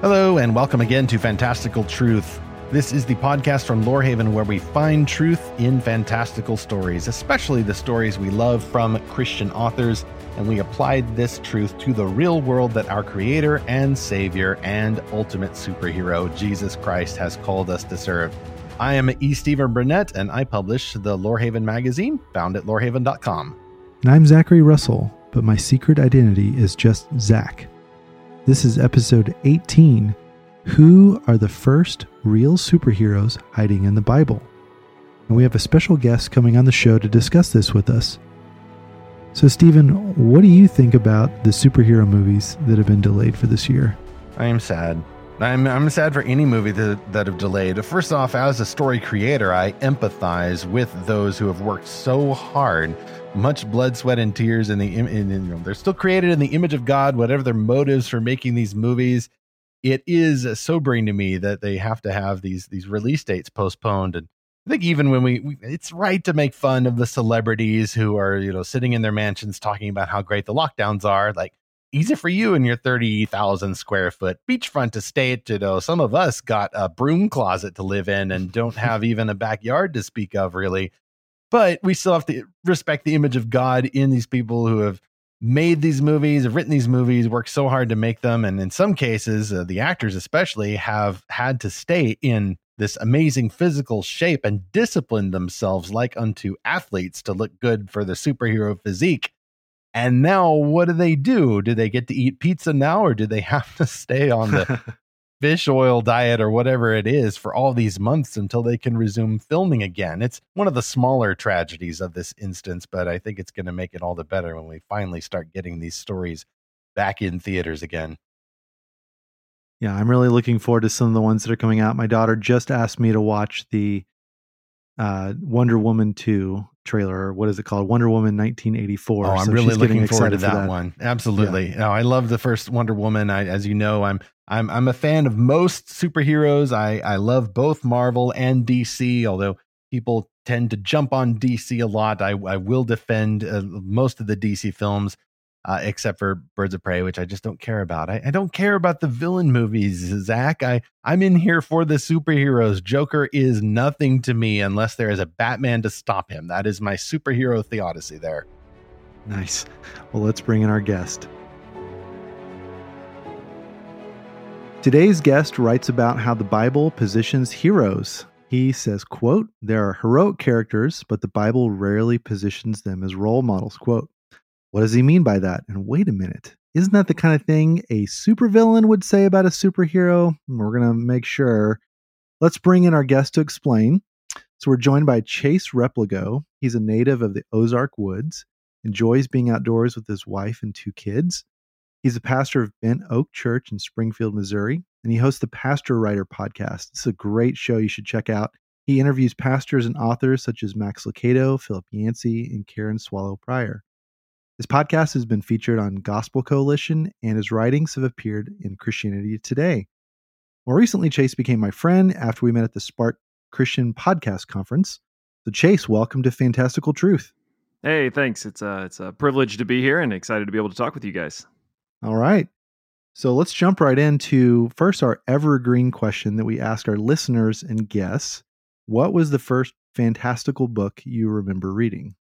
Hello, and welcome again to Fantastical Truth. This is the podcast from Lorehaven where we find truth in fantastical stories, especially the stories we love from Christian authors, and we applied this truth to the real world that our Creator and Savior and ultimate superhero, Jesus Christ, has called us to serve. I am E. Stephen Burnett, and I publish the Lorehaven magazine, found at lorehaven.com. And I'm Zachary Russell, but my secret identity is just Zach. This is episode 18 Who are the first real superheroes hiding in the Bible? And we have a special guest coming on the show to discuss this with us. So, Stephen, what do you think about the superhero movies that have been delayed for this year? I am sad. I'm, I'm sad for any movie that, that have delayed. First off, as a story creator, I empathize with those who have worked so hard, much blood, sweat, and tears. In the in, in, they're still created in the image of God. Whatever their motives for making these movies, it is sobering to me that they have to have these these release dates postponed. And I think even when we, we it's right to make fun of the celebrities who are you know sitting in their mansions talking about how great the lockdowns are, like easy for you in your 30,000 square foot beachfront estate. You know, some of us got a broom closet to live in and don't have even a backyard to speak of, really. But we still have to respect the image of God in these people who have made these movies, have written these movies, worked so hard to make them. And in some cases, uh, the actors especially have had to stay in this amazing physical shape and discipline themselves like unto athletes to look good for the superhero physique and now, what do they do? Do they get to eat pizza now, or do they have to stay on the fish oil diet or whatever it is for all these months until they can resume filming again? It's one of the smaller tragedies of this instance, but I think it's going to make it all the better when we finally start getting these stories back in theaters again. Yeah, I'm really looking forward to some of the ones that are coming out. My daughter just asked me to watch the uh, Wonder Woman 2 trailer. What is it called? Wonder Woman 1984. Oh, I'm so really looking forward to that, for that. one. Absolutely. No, I love the first Wonder Woman. I, as you know, I'm I'm I'm a fan of most superheroes. I I love both Marvel and DC, although people tend to jump on DC a lot. I I will defend uh, most of the DC films uh, except for Birds of Prey, which I just don't care about. I, I, don't care about the villain movies, Zach. I, I'm in here for the superheroes. Joker is nothing to me unless there is a Batman to stop him. That is my superhero theodicy there. Nice. Well, let's bring in our guest. Today's guest writes about how the Bible positions heroes. He says, quote, there are heroic characters, but the Bible rarely positions them as role models, quote. What does he mean by that? And wait a minute, isn't that the kind of thing a supervillain would say about a superhero? We're going to make sure. Let's bring in our guest to explain. So we're joined by Chase Replogle. He's a native of the Ozark Woods, enjoys being outdoors with his wife and two kids. He's a pastor of Bent Oak Church in Springfield, Missouri, and he hosts the Pastor Writer podcast. It's a great show you should check out. He interviews pastors and authors such as Max Lucado, Philip Yancey, and Karen Swallow Prior. His podcast has been featured on Gospel Coalition, and his writings have appeared in Christianity Today. More recently, Chase became my friend after we met at the Spark Christian Podcast Conference. So, Chase, welcome to Fantastical Truth. Hey, thanks. It's a it's a privilege to be here and excited to be able to talk with you guys. All right. So let's jump right into first our evergreen question that we ask our listeners and guests. What was the first fantastical book you remember reading?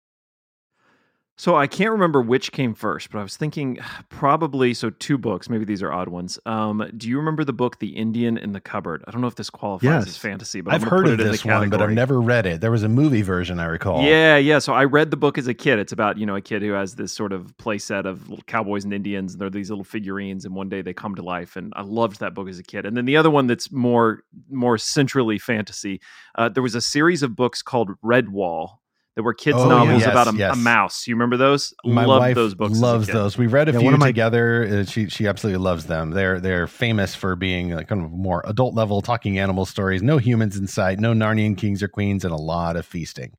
So I can't remember which came first, but I was thinking probably so two books. Maybe these are odd ones. Um, do you remember the book "The Indian in the Cupboard"? I don't know if this qualifies yes. as fantasy, but I've heard of this one, but I've never read it. There was a movie version, I recall. Yeah, yeah. So I read the book as a kid. It's about you know a kid who has this sort of play set of cowboys and Indians, and they're these little figurines, and one day they come to life. And I loved that book as a kid. And then the other one that's more more centrally fantasy. Uh, there was a series of books called Redwall that were kids Oh, novels yes, about a, yes. a mouse. You remember those? My Loved wife those books. loves those. We read a Yeah, few my- together. Uh, she she absolutely loves them. They're they're famous for being like kind of more adult level talking animal stories. No humans in sight. No Narnian kings or queens, and a lot of feasting.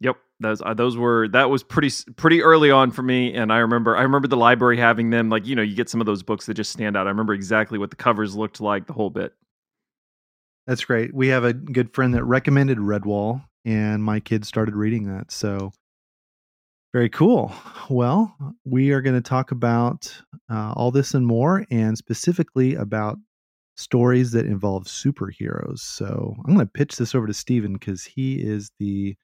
Yep, those uh, those were that was pretty pretty early on for me, and I remember I remember the library having them. Like you know, you get some of those books that just stand out. I remember exactly what the covers looked like, the whole bit. That's great. We have a good friend that recommended Redwall, and my kids started reading that. So very cool. Well, we are going to talk about uh, all this and more, and specifically about stories that involve superheroes. So I'm going to pitch this over to Stephen because he is the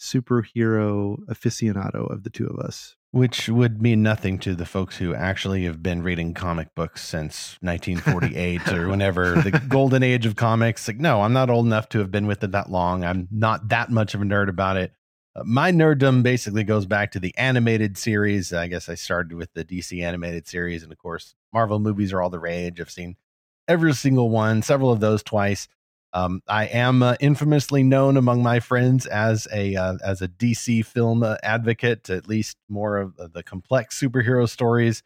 superhero aficionado of the two of us. Which would mean nothing to the folks who actually have been reading comic books since 1948 or whenever the golden age of comics. Like, no, I'm not old enough to have been with it that long. I'm not that much of a nerd about it. Uh, my nerddom basically goes back to the animated series. I guess I started with the DC animated series, and of course, Marvel movies are all the rage. I've seen every single one, several of those twice. Um, I am uh, infamously known among my friends as a uh, as a DC film uh, advocate, at least more of the complex superhero stories.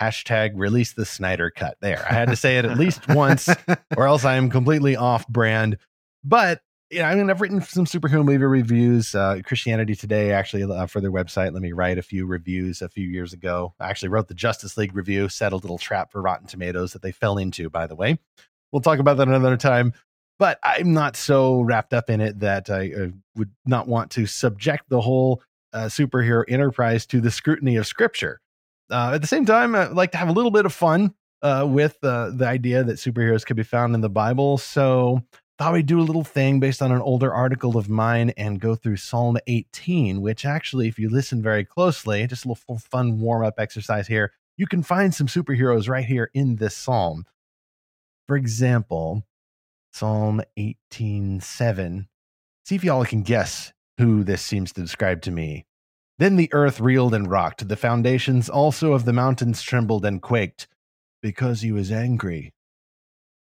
Hashtag release the Snyder cut. There, I had to say it at least once, or else I am completely off brand. But yeah, I mean, I've written some superhero movie reviews. Uh, Christianity Today, actually, uh, for their website, let me write a few reviews a few years ago. I actually wrote the Justice League review, set a little trap for Rotten Tomatoes that they fell into, by the way. We'll talk about that another time. But I'm not so wrapped up in it that I uh, would not want to subject the whole uh, superhero enterprise to the scrutiny of Scripture. Uh, at the same time, I like to have a little bit of fun uh, with the idea that superheroes could be found in the Bible. So thought we'd do a little thing based on an older article of mine and go through Psalm 18, which actually, if you listen very closely, just a little fun warm up exercise here, you can find some superheroes right here in this psalm. For example, Psalm 18:7. See if y'all can guess who this seems to describe to me. Then the earth reeled and rocked, the foundations also of the mountains trembled and quaked, because he was angry.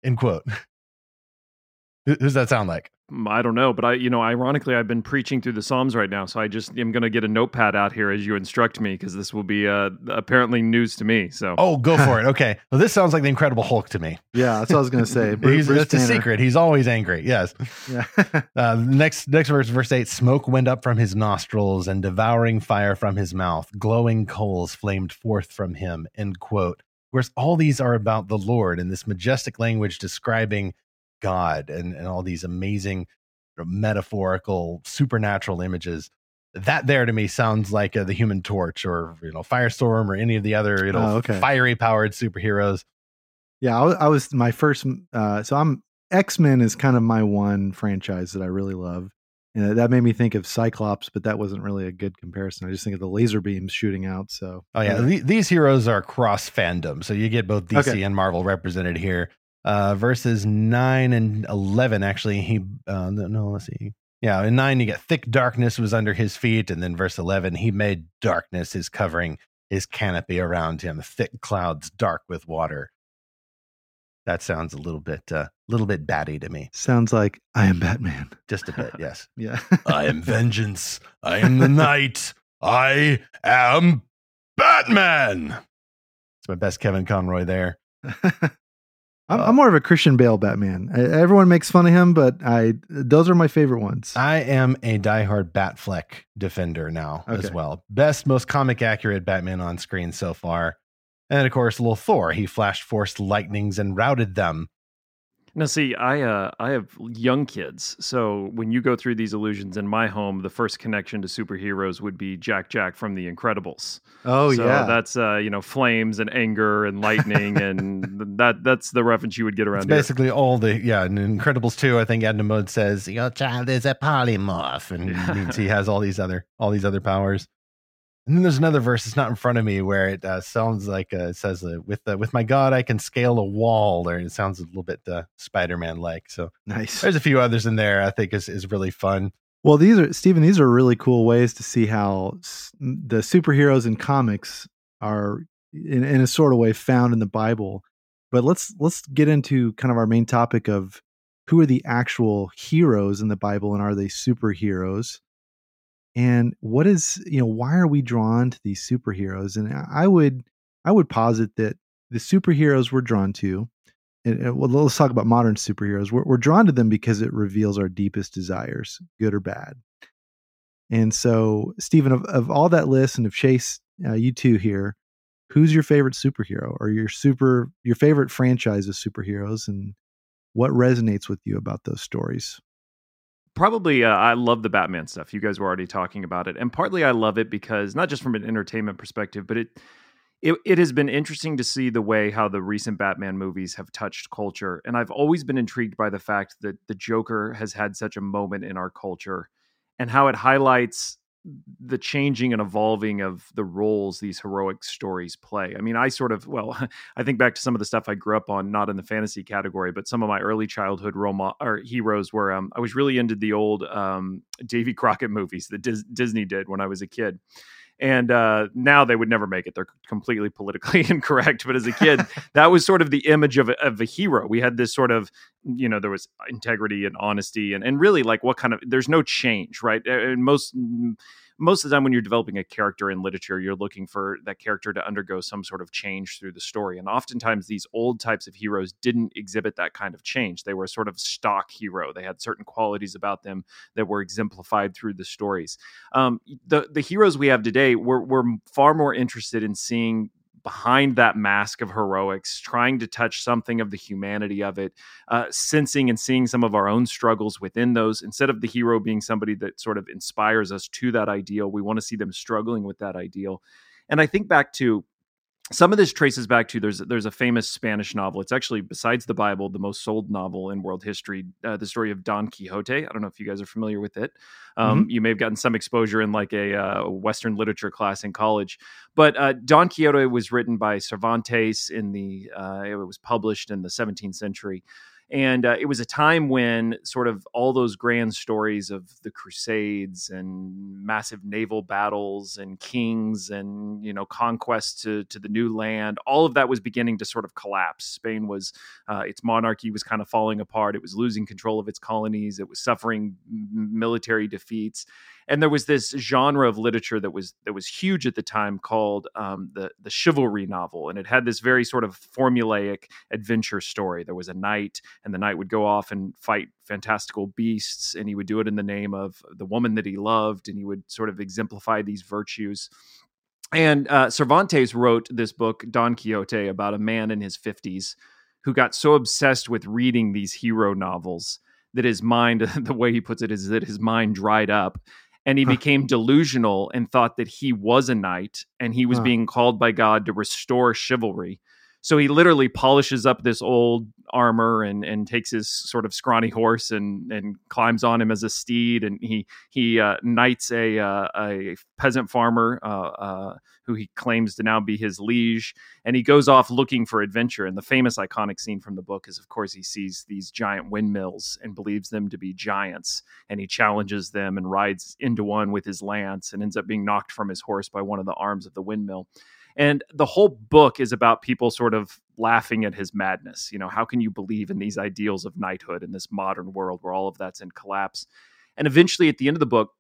End quote. Who does that sound like? Mm, I don't know, but I, you know, ironically, I've been preaching through the Psalms right now, so I just am going to get a notepad out here as you instruct me because this will be uh, apparently news to me. So, oh, go for it. Okay, well, this sounds like the Incredible Hulk to me. Yeah, that's what I was going to say. Bruce, He's, it's a secret. He's always angry. Yes. Yeah. uh, next, next verse, verse eight. Smoke went up from his nostrils, and devouring fire from his mouth. Glowing coals flamed forth from him. End quote. Whereas all these are about the Lord in this majestic language describing God and, and all these amazing metaphorical supernatural images that there to me sounds like uh, the human torch or you know firestorm or any of the other you know oh, okay. fiery powered superheroes yeah I, I was my first uh so i'm x-men is kind of my one franchise that i really love and that made me think of cyclops but that wasn't really a good comparison i just think of the laser beams shooting out so oh yeah, yeah. these heroes are cross fandom so you get both dc okay. and marvel represented here uh, verses 9 and 11 actually he uh, no let's see. Yeah in 9 you get thick darkness was under his feet and then verse 11 he made darkness his covering his canopy around him thick clouds dark with water. That sounds a little bit a uh, little bit batty to me. Sounds like i am batman. Just a bit yes. Yeah. I am vengeance. I am the night i am batman. It's my best kevin conroy there I'm, uh, I'm, more of a Christian Bale Batman. I, everyone makes fun of him, but I those are my favorite ones. I am a diehard Batfleck defender now okay. as well. Best, most comic accurate Batman on screen so far. And of course, little Thor. He flashed forced lightnings and routed them. Now, see, I uh, I have young kids, so when you go through these illusions in my home, the first connection to superheroes would be Jack Jack from The Incredibles. Oh so yeah, that's uh, you know flames and anger and lightning, and that that's the reference you would get around. Basically all the yeah. In Incredibles two, I think Edna Mode says your child is a polymorph, and means he has all these other all these other powers. And then there's another verse. It's not in front of me where it uh, sounds like uh, it says, uh, "With uh, with my God, I can scale a wall." Or it sounds a little bit uh, Spider-Man like. So nice. There's a few others in there. I think is is really fun. Well, these are Stephen. These are really cool ways to see how the superheroes in comics are, in, in a sort of way, found in the Bible. But let's let's get into kind of our main topic of who are the actual heroes in the Bible, and are they superheroes? And what is you know why are we drawn to these superheroes? And i would i would posit that the superheroes we're drawn to and, well, let's talk about modern superheroes. We're, we're drawn to them because it reveals our deepest desires good or bad. And so stephen of, of all that list and of chase uh, you two here who's your favorite superhero or your super your favorite franchise of superheroes? And what resonates with you about those stories probably uh, I love the Batman stuff. You guys were already talking about it, and partly I love it because not just from an entertainment perspective, but it it, it has been interesting to see the way how the recent Batman movies have touched culture. And I've always been intrigued by the fact that the Joker has had such a moment in our culture and how it highlights the changing and evolving of the roles these heroic stories play. I mean, I sort of, well, I think back to some of the stuff I grew up on, not in the fantasy category, but some of my early childhood role or heroes were, um, I was really into the old um, Davy Crockett movies that Dis- Disney did when I was a kid and uh, now they would never make it. They're completely politically incorrect. But as a kid, that was sort of the image of a, of a hero. We had this sort of, you know, there was integrity and honesty, and and really like what kind of there's no change, right? And most most of the time when you're developing a character in literature you're looking for that character to undergo some sort of change through the story and oftentimes these old types of heroes didn't exhibit that kind of change. They were sort of stock hero. They had certain qualities about them that were exemplified through the stories. Um, the the heroes we have today we're, we're far more interested in seeing behind that mask of heroics, trying to touch something of the humanity of it, uh, sensing and seeing some of our own struggles within those. Instead of the hero being somebody that sort of inspires us to that ideal, we want to see them struggling with that ideal. And I think back to some of this traces back to there's there's a famous Spanish novel. It's actually besides the Bible the most sold novel in world history. Uh, the story of Don Quixote. I don't know if you guys are familiar with it. Um, mm-hmm. You may have gotten some exposure in like a uh, Western literature class in college. But uh, Don Quixote was written by Cervantes in the. Uh, it was published in the 17th century. And uh, it was a time when sort of all those grand stories of the Crusades and massive naval battles and kings and you know conquest to to the new land, all of that was beginning to sort of collapse. Spain was uh, its monarchy was kind of falling apart. It was losing control of its colonies. It was suffering military defeats and there was this genre of literature that was that was huge at the time called um, the the chivalry novel, and it had this very sort of formulaic adventure story. There was a knight, and the knight would go off and fight fantastical beasts, and he would do it in the name of the woman that he loved, and he would sort of exemplify these virtues. And uh, Cervantes wrote this book, Don Quixote, about a man in his fifties who got so obsessed with reading these hero novels that his mind, the way he puts it, is that his mind dried up and he huh. became delusional and thought that he was a knight and he was huh. being called by God to restore chivalry. So he literally polishes up this old armor and and takes his sort of scrawny horse and and climbs on him as a steed. And he he uh, knights a uh, a peasant farmer uh, uh, who he claims to now be his liege. And he goes off looking for adventure. And the famous iconic scene from the book is of course he sees these giant windmills and believes them to be giants. And he challenges them and rides into one with his lance and ends up being knocked from his horse by one of the arms of the windmill and the whole book is about people sort of laughing at his madness. You know, how can you believe in these ideals of knighthood in this modern world where all of that's in collapse? And eventually, at the end of the book,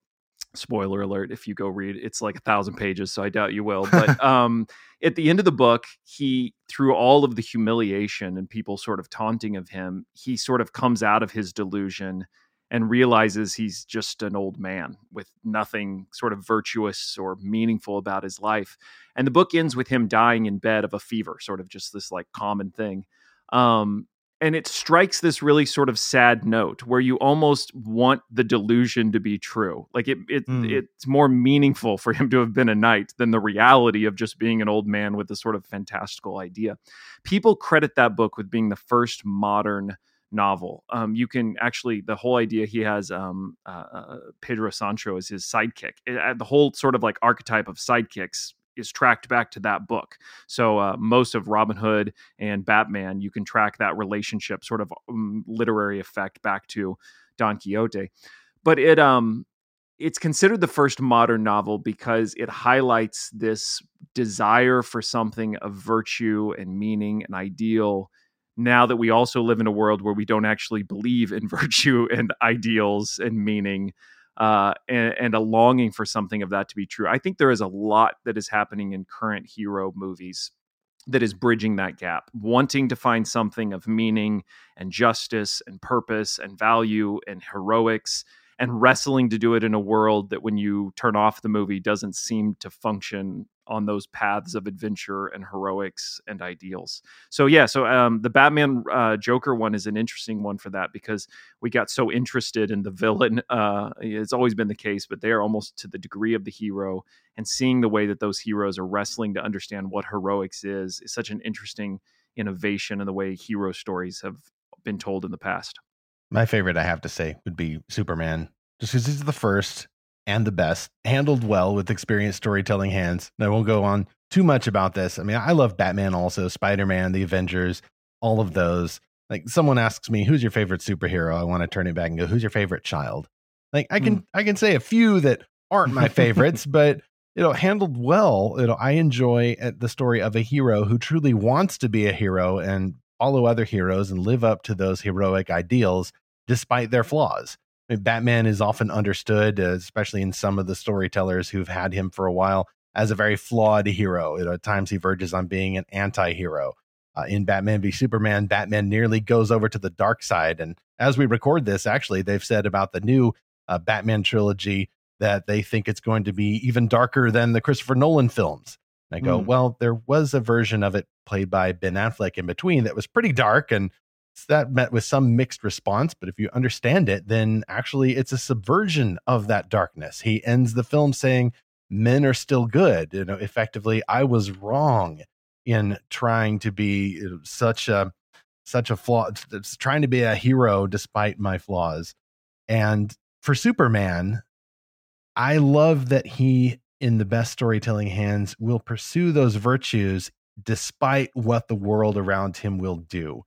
spoiler alert if you go read it's like a thousand pages so i doubt you will but um at the end of the book he through all of the humiliation and people sort of taunting of him he sort of comes out of his delusion and realizes he's just an old man with nothing sort of virtuous or meaningful about his life. And the book ends with him dying in bed of a fever, sort of just this like common thing. Um, and it strikes this really sort of sad note where you almost want the delusion to be true. Like it, it mm. it's more meaningful for him to have been a knight than the reality of just being an old man with this sort of fantastical idea. People credit that book with being the first modern novel. Um, you can actually the whole idea he has um, uh, uh, Pedro Sancho as his sidekick. It, uh, the whole sort of like archetype of sidekicks is tracked back to that book. So uh, most of Robin Hood and Batman, you can track that relationship, sort of um, literary effect, back to Don Quixote. But it um it's considered the first modern novel because it highlights this desire for something of virtue and meaning and ideal now that we also live in a world where we don't actually believe in virtue and ideals and meaning uh, and, and, a longing for something of that to be true. I think there is a lot that is happening in current hero movies that is bridging that gap, wanting to find something of meaning and justice and purpose and value and heroics and wrestling to do it in a world that when you turn off the movie doesn't seem to function on those paths of adventure and heroics and ideals. So yeah, so um, the Batman uh, Joker one is an interesting one for that because we got so interested in the villain. Uh, it's always been the case, but they are almost to the degree of the hero, and seeing the way that those heroes are wrestling to understand what heroics is is such an interesting innovation in the way hero stories have been told in the past. My favorite, I have to say, would be Superman, just because he's the first and the best, handled well with experienced storytelling hands. I won't go on too much about this. I mean, I love Batman also, Spider Man, the Avengers, all of those. Like someone asks me, who's your favorite superhero? I want to turn it back and go, who's your favorite child? Like I can mm. I can say a few that aren't my favorites, but you know, handled well. You know, I enjoy uh, the story of a hero who truly wants to be a hero and follow other heroes and live up to those heroic ideals despite their flaws. I mean, Batman is often understood, uh, especially in some of the storytellers who've had him for a while, as a very flawed hero. You know, at times he verges on being an anti-hero. Uh, in Batman v Superman, Batman nearly goes over to the dark side. And as we record this, actually, they've said about the new uh, Batman trilogy that they think it's going to be even darker than the Christopher Nolan films. And I go, mm. well, there was a version of it played by Ben Affleck in between that was pretty dark and that met with some mixed response. But if you understand it, then actually it's a subversion of that darkness. He ends the film saying, men are still good. You know, effectively, I was wrong in trying to be such a such a flaw, trying to be a hero despite my flaws. And for Superman, I love that he, in the best storytelling hands, will pursue those virtues despite what the world around him will do.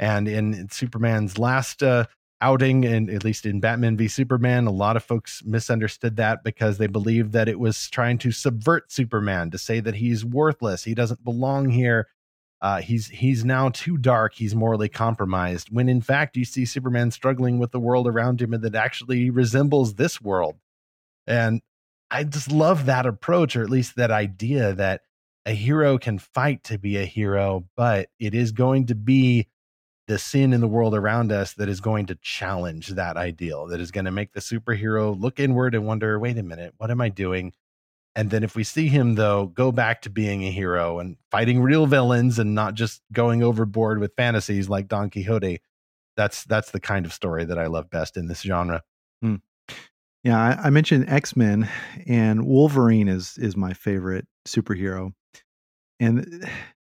And in Superman's last uh, outing, and at least in Batman v Superman, a lot of folks misunderstood that because they believed that it was trying to subvert Superman to say that he's worthless, he doesn't belong here. Uh, he's he's now too dark. He's morally compromised. When in fact, you see Superman struggling with the world around him, and that actually resembles this world. And I just love that approach, or at least that idea that a hero can fight to be a hero, but it is going to be the sin in the world around us that is going to challenge that ideal, that is going to make the superhero look inward and wonder, wait a minute, what am I doing? And then if we see him though go back to being a hero and fighting real villains and not just going overboard with fantasies like Don Quixote, that's that's the kind of story that I love best in this genre. Hmm. Yeah, I, I mentioned X Men, and Wolverine is is my favorite superhero, and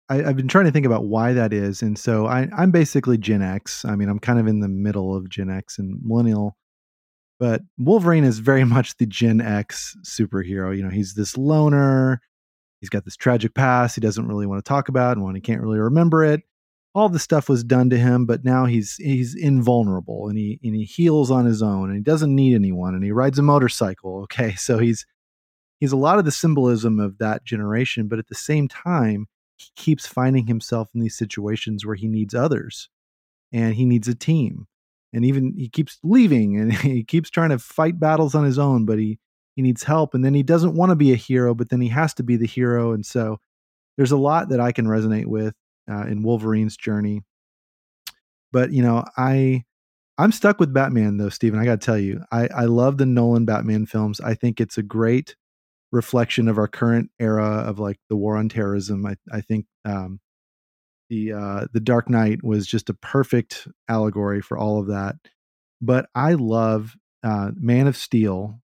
I, have been trying to think about why that is, and so I, I'm basically Gen X. I mean, I'm kind of in the middle of Gen X and Millennial, but Wolverine is very much the Gen X superhero. You know, he's this loner. He's got this tragic past he doesn't really want to talk about, and when he can't really remember it. All the stuff was done to him, but now he's he's invulnerable and he and he heals on his own and he doesn't need anyone and he rides a motorcycle. Okay, so he's he's a lot of the symbolism of that generation, but at the same time, he keeps finding himself in these situations where he needs others and he needs a team and even he keeps leaving and he keeps trying to fight battles on his own but he he needs help and then he doesn't want to be a hero but then he has to be the hero and so there's a lot that i can resonate with uh, in wolverine's journey. But you know i i'm stuck with batman though stephen i gotta tell you. I i love the nolan batman films. I think it's a great reflection of our current era of like the war on terrorism. I, I think um, the uh, the Dark Knight was just a perfect allegory for all of that. But I love uh, Man of Steel,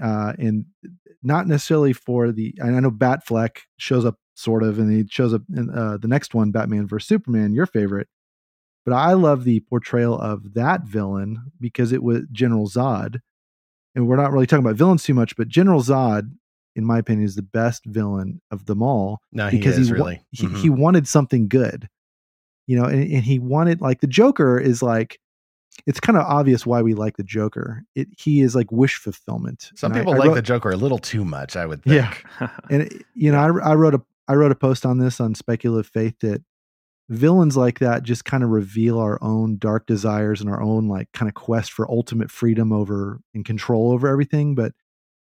uh, and not necessarily for the. And I know Batfleck shows up sort of, and he shows up in uh, the next one, Batman vs Superman, your favorite. But I love the portrayal of that villain because it was General Zod. And we're not really talking about villains too much, but General Zod in my opinion, is the best villain of them all. No, because he, is, he really he, mm-hmm. he, wanted something good, you know, and, and, he wanted like the Joker is like it's kind of obvious why we like the Joker. It he is like wish fulfillment. Some and people I, I like wrote, the Joker a little too much, I would think. Yeah, and it, you know, I, I wrote a I wrote a post on this on speculative faith that villains like that just kind of reveal our own dark desires and our own like kind of quest for ultimate freedom over and control over everything, but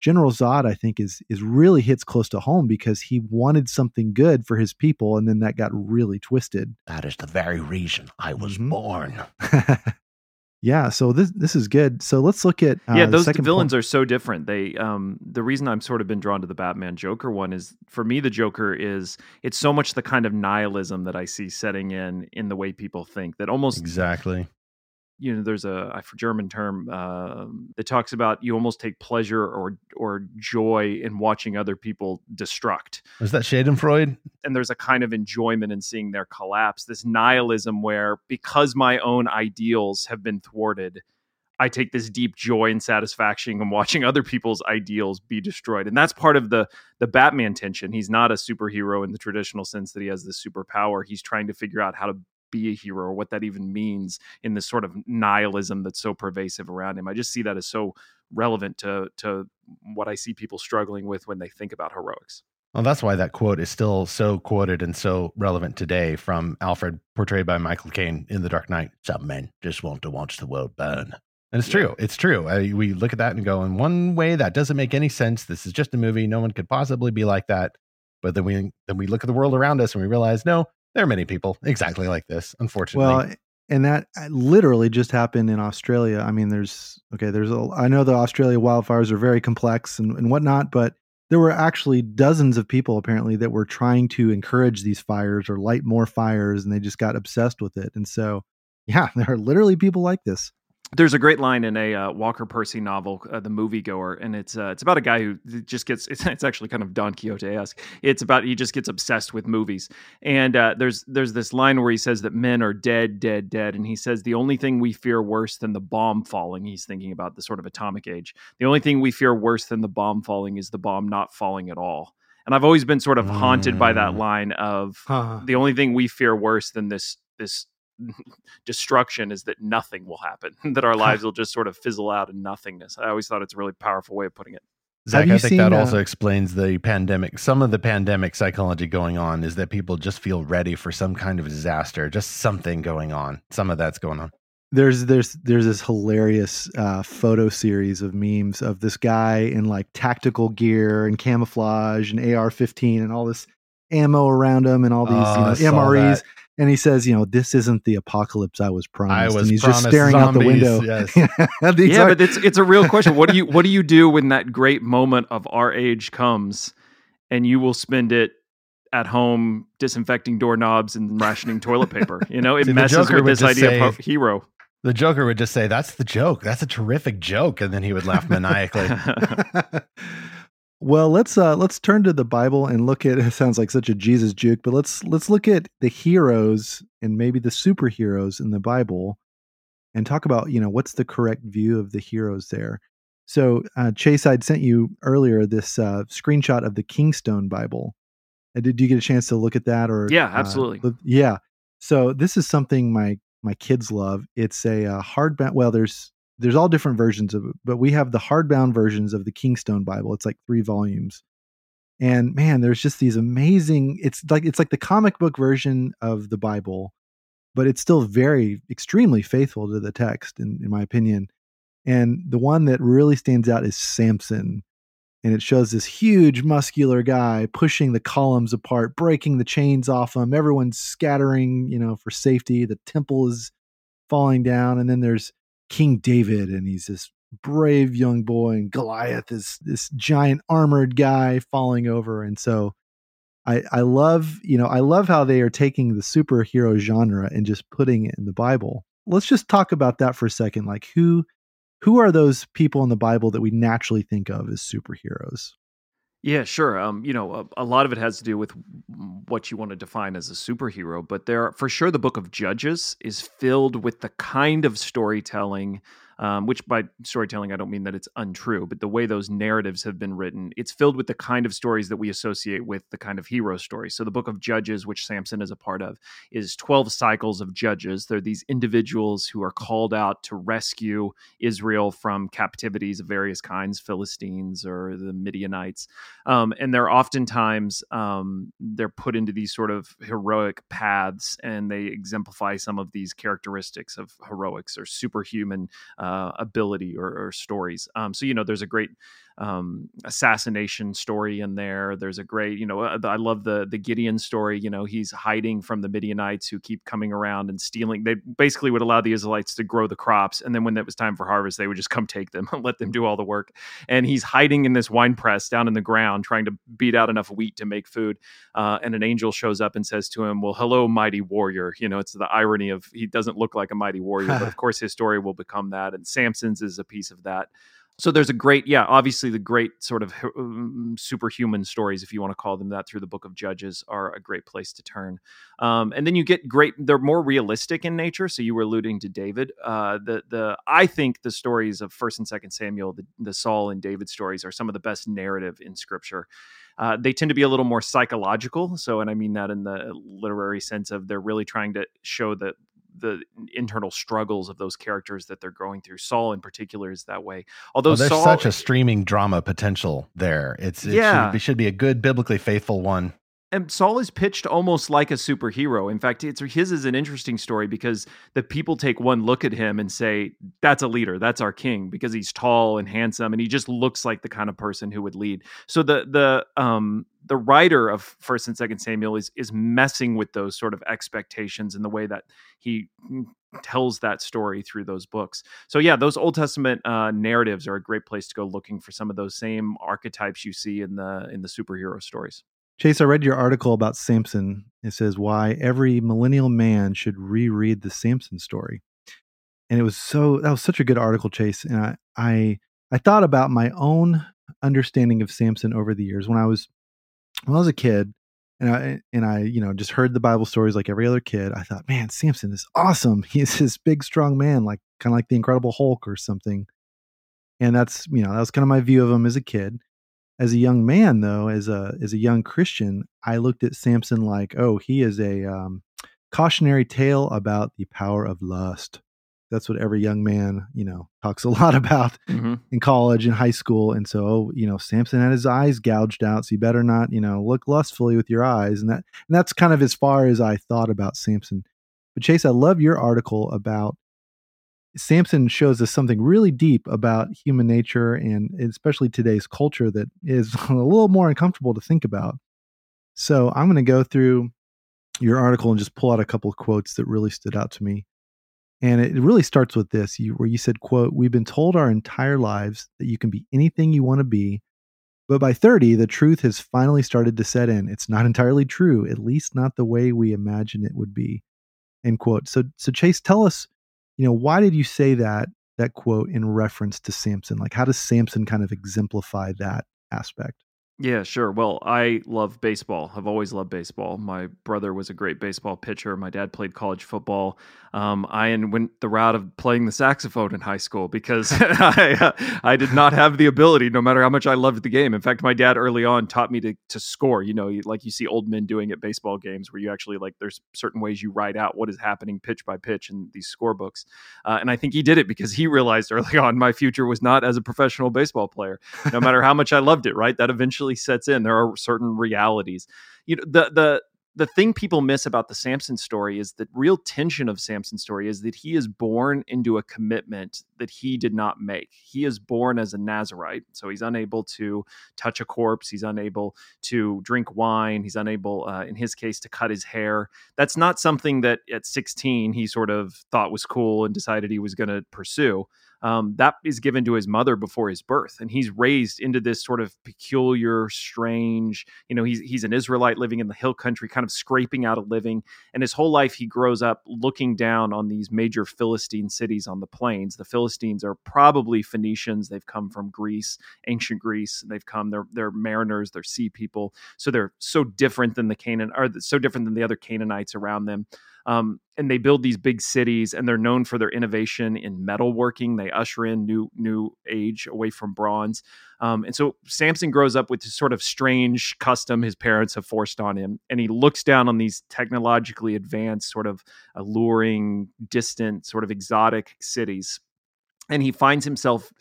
General Zod, I think, is is really hits close to home because he wanted something good for his people, and then that got really twisted. That is the very reason I was mm-hmm. born. Yeah, so this this is good. So let's look at uh, yeah. Those villains point. are so different. They um the reason I'm sort of been drawn to the Batman Joker one is for me the Joker is it's so much the kind of nihilism that I see setting in in the way people think that almost exactly you know there's a German term uh, that talks about you almost take pleasure or or joy in watching other people destruct. Is that Schadenfreude? And there's a kind of enjoyment in seeing their collapse. This nihilism where because my own ideals have been thwarted, I take this deep joy and satisfaction in watching other people's ideals be destroyed. And that's part of the the Batman tension. He's not a superhero in the traditional sense that he has this superpower. He's trying to figure out how to be a hero or what that even means in this sort of nihilism that's so pervasive around him. I just see that as so relevant to to what I see people struggling with when they think about heroics. Well, that's why that quote is still so quoted and so relevant today from Alfred, portrayed by Michael Caine in The Dark Knight. Some men just want to watch the world burn. And it's true. It's true. I, we look at that and go, in one way, that doesn't make any sense. This is just a movie. No one could possibly be like that. But then we then we look at the world around us and we realize, no, there are many people exactly like this, unfortunately. Well, and that uh, literally just happened in Australia. I mean, there's okay, there's a, I know the Australia wildfires are very complex and, and whatnot, but there were actually dozens of people apparently that were trying to encourage these fires or light more fires, and they just got obsessed with it. And so, yeah, there are literally people like this there's a great line in a uh, Walker Percy novel, uh, The Moviegoer, and it's uh, it's about a guy who just gets it's, it's actually kind of Don Quixote esque. It's about he just gets obsessed with movies, and uh, there's there's this line where he says that men are dead, dead, dead, and he says the only thing we fear worse than the bomb falling. He's thinking about the sort of atomic age. The only thing we fear worse than the bomb falling is the bomb not falling at all. And I've always been sort of haunted mm. by that mm. line of huh. the only thing we fear worse than this this destruction is that nothing will happen, that our lives will just sort of fizzle out in nothingness. I always thought it's a really powerful way of putting it. Zach, I think that uh, also explains the pandemic. Some of the pandemic psychology going on is that people just feel ready for some kind of disaster, just something going on. Some of that's going on. There's there's there's this hilarious uh, photo series of memes of this guy in like tactical gear and camouflage and AR-15 and all this ammo around him and all these oh, you know, MREs. That and he says, "You know, this isn't the apocalypse I was promised." I was and he's just staring zombies, out the window. Yes. yeah, but it's it's a real question. What do you what do you do when that great moment of our age comes, and you will spend it at home disinfecting doorknobs and rationing toilet paper? You know, it See, messes with this idea say, of hero. The Joker would just say, "That's the joke. That's a terrific joke," and then he would laugh maniacally. Well, let's uh let's turn to the Bible and look at it sounds like such a Jesus juke, but let's let's look at the heroes and maybe the superheroes in the Bible and talk about, you know, what's the correct view of the heroes there. So, uh, Chase, I'd sent you earlier this uh, screenshot of the Kingstone Bible. Uh, did you get a chance to look at that? Or yeah, uh, absolutely. yeah. So this is something my my kids love. It's a uh, hardbound. Well, there's there's all different versions of it, but we have the hardbound versions of the Kingstone Bible. It's like three volumes. And man, there's just these amazing it's like it's like the comic book version of the Bible, but it's still very extremely faithful to the text in, in my opinion. And the one that really stands out is Samson. And it shows this huge muscular guy pushing the columns apart, breaking the chains off them. Everyone's scattering, you know, for safety. The temple is falling down. And then there's King David, and he's this brave young boy, and Goliath is this giant armored guy falling over. And so I, I love, you know, I love how they are taking the superhero genre and just putting it in the Bible. Let's just talk about that for a second. Like who who are those people in the Bible that we naturally think of as superheroes? Yeah, sure. Um, you know, a, a, lot of it has to do with what you want to define as a superhero, but there, for sure, the book of Judges is filled with the kind of storytelling um, which by storytelling, I don't mean that it's untrue, but the way those narratives have been written, it's filled with the kind of stories that we associate with the kind of hero stories. So the book of Judges, which Samson is a part of, is 12 cycles of judges. They're these individuals who are called out to rescue Israel from captivities of various kinds, Philistines or the Midianites. Um, and they're oftentimes um, they're put into these sort of heroic paths and they exemplify some of these characteristics of heroics or superhuman uh, ability or, or stories. Um, so you know, there's a great um, assassination story in there. There's a great, you know, uh, I love the the Gideon story. You know, he's hiding from the Midianites who keep coming around and stealing. They basically would allow the Israelites to grow the crops, and then when it was time for harvest, they would just come take them and let them do all the work. And he's hiding in this wine press down in the ground, trying to beat out enough wheat to make food. Uh, and an angel shows up and says to him, "Well, hello, mighty warrior." You know, it's the irony of he doesn't look like a mighty warrior, but of course his story will become that. And Samson's is a piece of that so there's a great yeah obviously the great sort of um, superhuman stories if you want to call them that through the book of judges are a great place to turn um, and then you get great they're more realistic in nature so you were alluding to david uh, the the i think the stories of first and second samuel the, the saul and david stories are some of the best narrative in scripture uh, they tend to be a little more psychological. So, and I mean that in the literary sense of they're really trying to show that the internal struggles of those characters that they're going through. Saul, in particular, is that way. Although well, there's Saul, such a streaming drama potential there. It's it yeah, should, it should be a good biblically faithful one and Saul is pitched almost like a superhero. In fact, it's his is an interesting story because the people take one look at him and say, "That's a leader. That's our king," because he's tall and handsome, and he just looks like the kind of person who would lead. So the the um the writer of First and Second Samuel is is messing with those sort of expectations in the way that he tells that story through those books. So yeah, those Old Testament uh, narratives are a great place to go looking for some of those same archetypes you see in the in the superhero stories. Chase, I read your article about Samson. It says why every millennial man should reread the Samson story. And it was so that was such a good article, Chase. And I I I thought about my own understanding of Samson over the years when I was when I was a kid and I and I, you know, just heard the Bible stories like every other kid. I thought, man, Samson is awesome. He's this big, strong man, like kind of like the Incredible Hulk or something. And that's, you know, that was kind of my view of him as a kid as a young man though as a as a young christian i looked at samson like oh he is a um, cautionary tale about the power of lust that's what every young man you know talks a lot about mm-hmm. in college and high school and so oh, you know samson had his eyes gouged out so you better not you know look lustfully with your eyes and that and that's kind of as far as i thought about samson but chase i love your article about Samson shows us something really deep about human nature and especially today's culture that is a little more uncomfortable to think about. So I'm going to go through your article and just pull out a couple of quotes that really stood out to me. And it really starts with this, you, where you said, "quote We've been told our entire lives that you can be anything you want to be, but by 30, the truth has finally started to set in. It's not entirely true, at least not the way we imagine it would be." End quote. So, so Chase, tell us you know, why did you say that that quote in reference to Samson? Like, how does Samson kind of exemplify that aspect? Yeah, sure. Well, I love baseball. I've always loved baseball. My brother was a great baseball pitcher. My dad played college football. Um, I went the route of playing the saxophone in high school because I, uh, I did not have the ability, no matter how much I loved the game. In fact, my dad early on taught me to to score. You know, like you see old men doing at baseball games, where you actually like there's certain ways you write out what is happening pitch by pitch in these scorebooks. Uh, and I think he did it because he realized early on my future was not as a professional baseball player, no matter how much I loved it. Right, that eventually eventually sets in. There are certain realities. You know, the the the thing people miss about the Samson story is that real tension of Samson's story is that he is born into a commitment that he did not make. He is born as a Nazarite, so he's unable to touch a corpse. He's unable to drink wine. He's unable, uh, in his case, to cut his hair. That's not something that at 16 he sort of thought was cool and decided he was going to pursue um, that is given to his mother before his birth, and he's raised into this sort of peculiar, strange. You know, he's he's an Israelite living in the hill country, kind of scraping out a living, and his whole life he grows up looking down on these major Philistine cities on the plains. The Philistines are probably Phoenicians; they've come from Greece, ancient Greece. They've come; they're they're mariners, they're sea people, so they're so different than the Canaan, or so different than the other Canaanites around them. Um, and they build these big cities, and they're known for their innovation in metalworking. They usher in new new age away from bronze. Um, and so Samson grows up with this sort of strange custom his parents have forced on him, and he looks down on these technologically advanced, sort of alluring, distant, sort of exotic cities, and he finds himself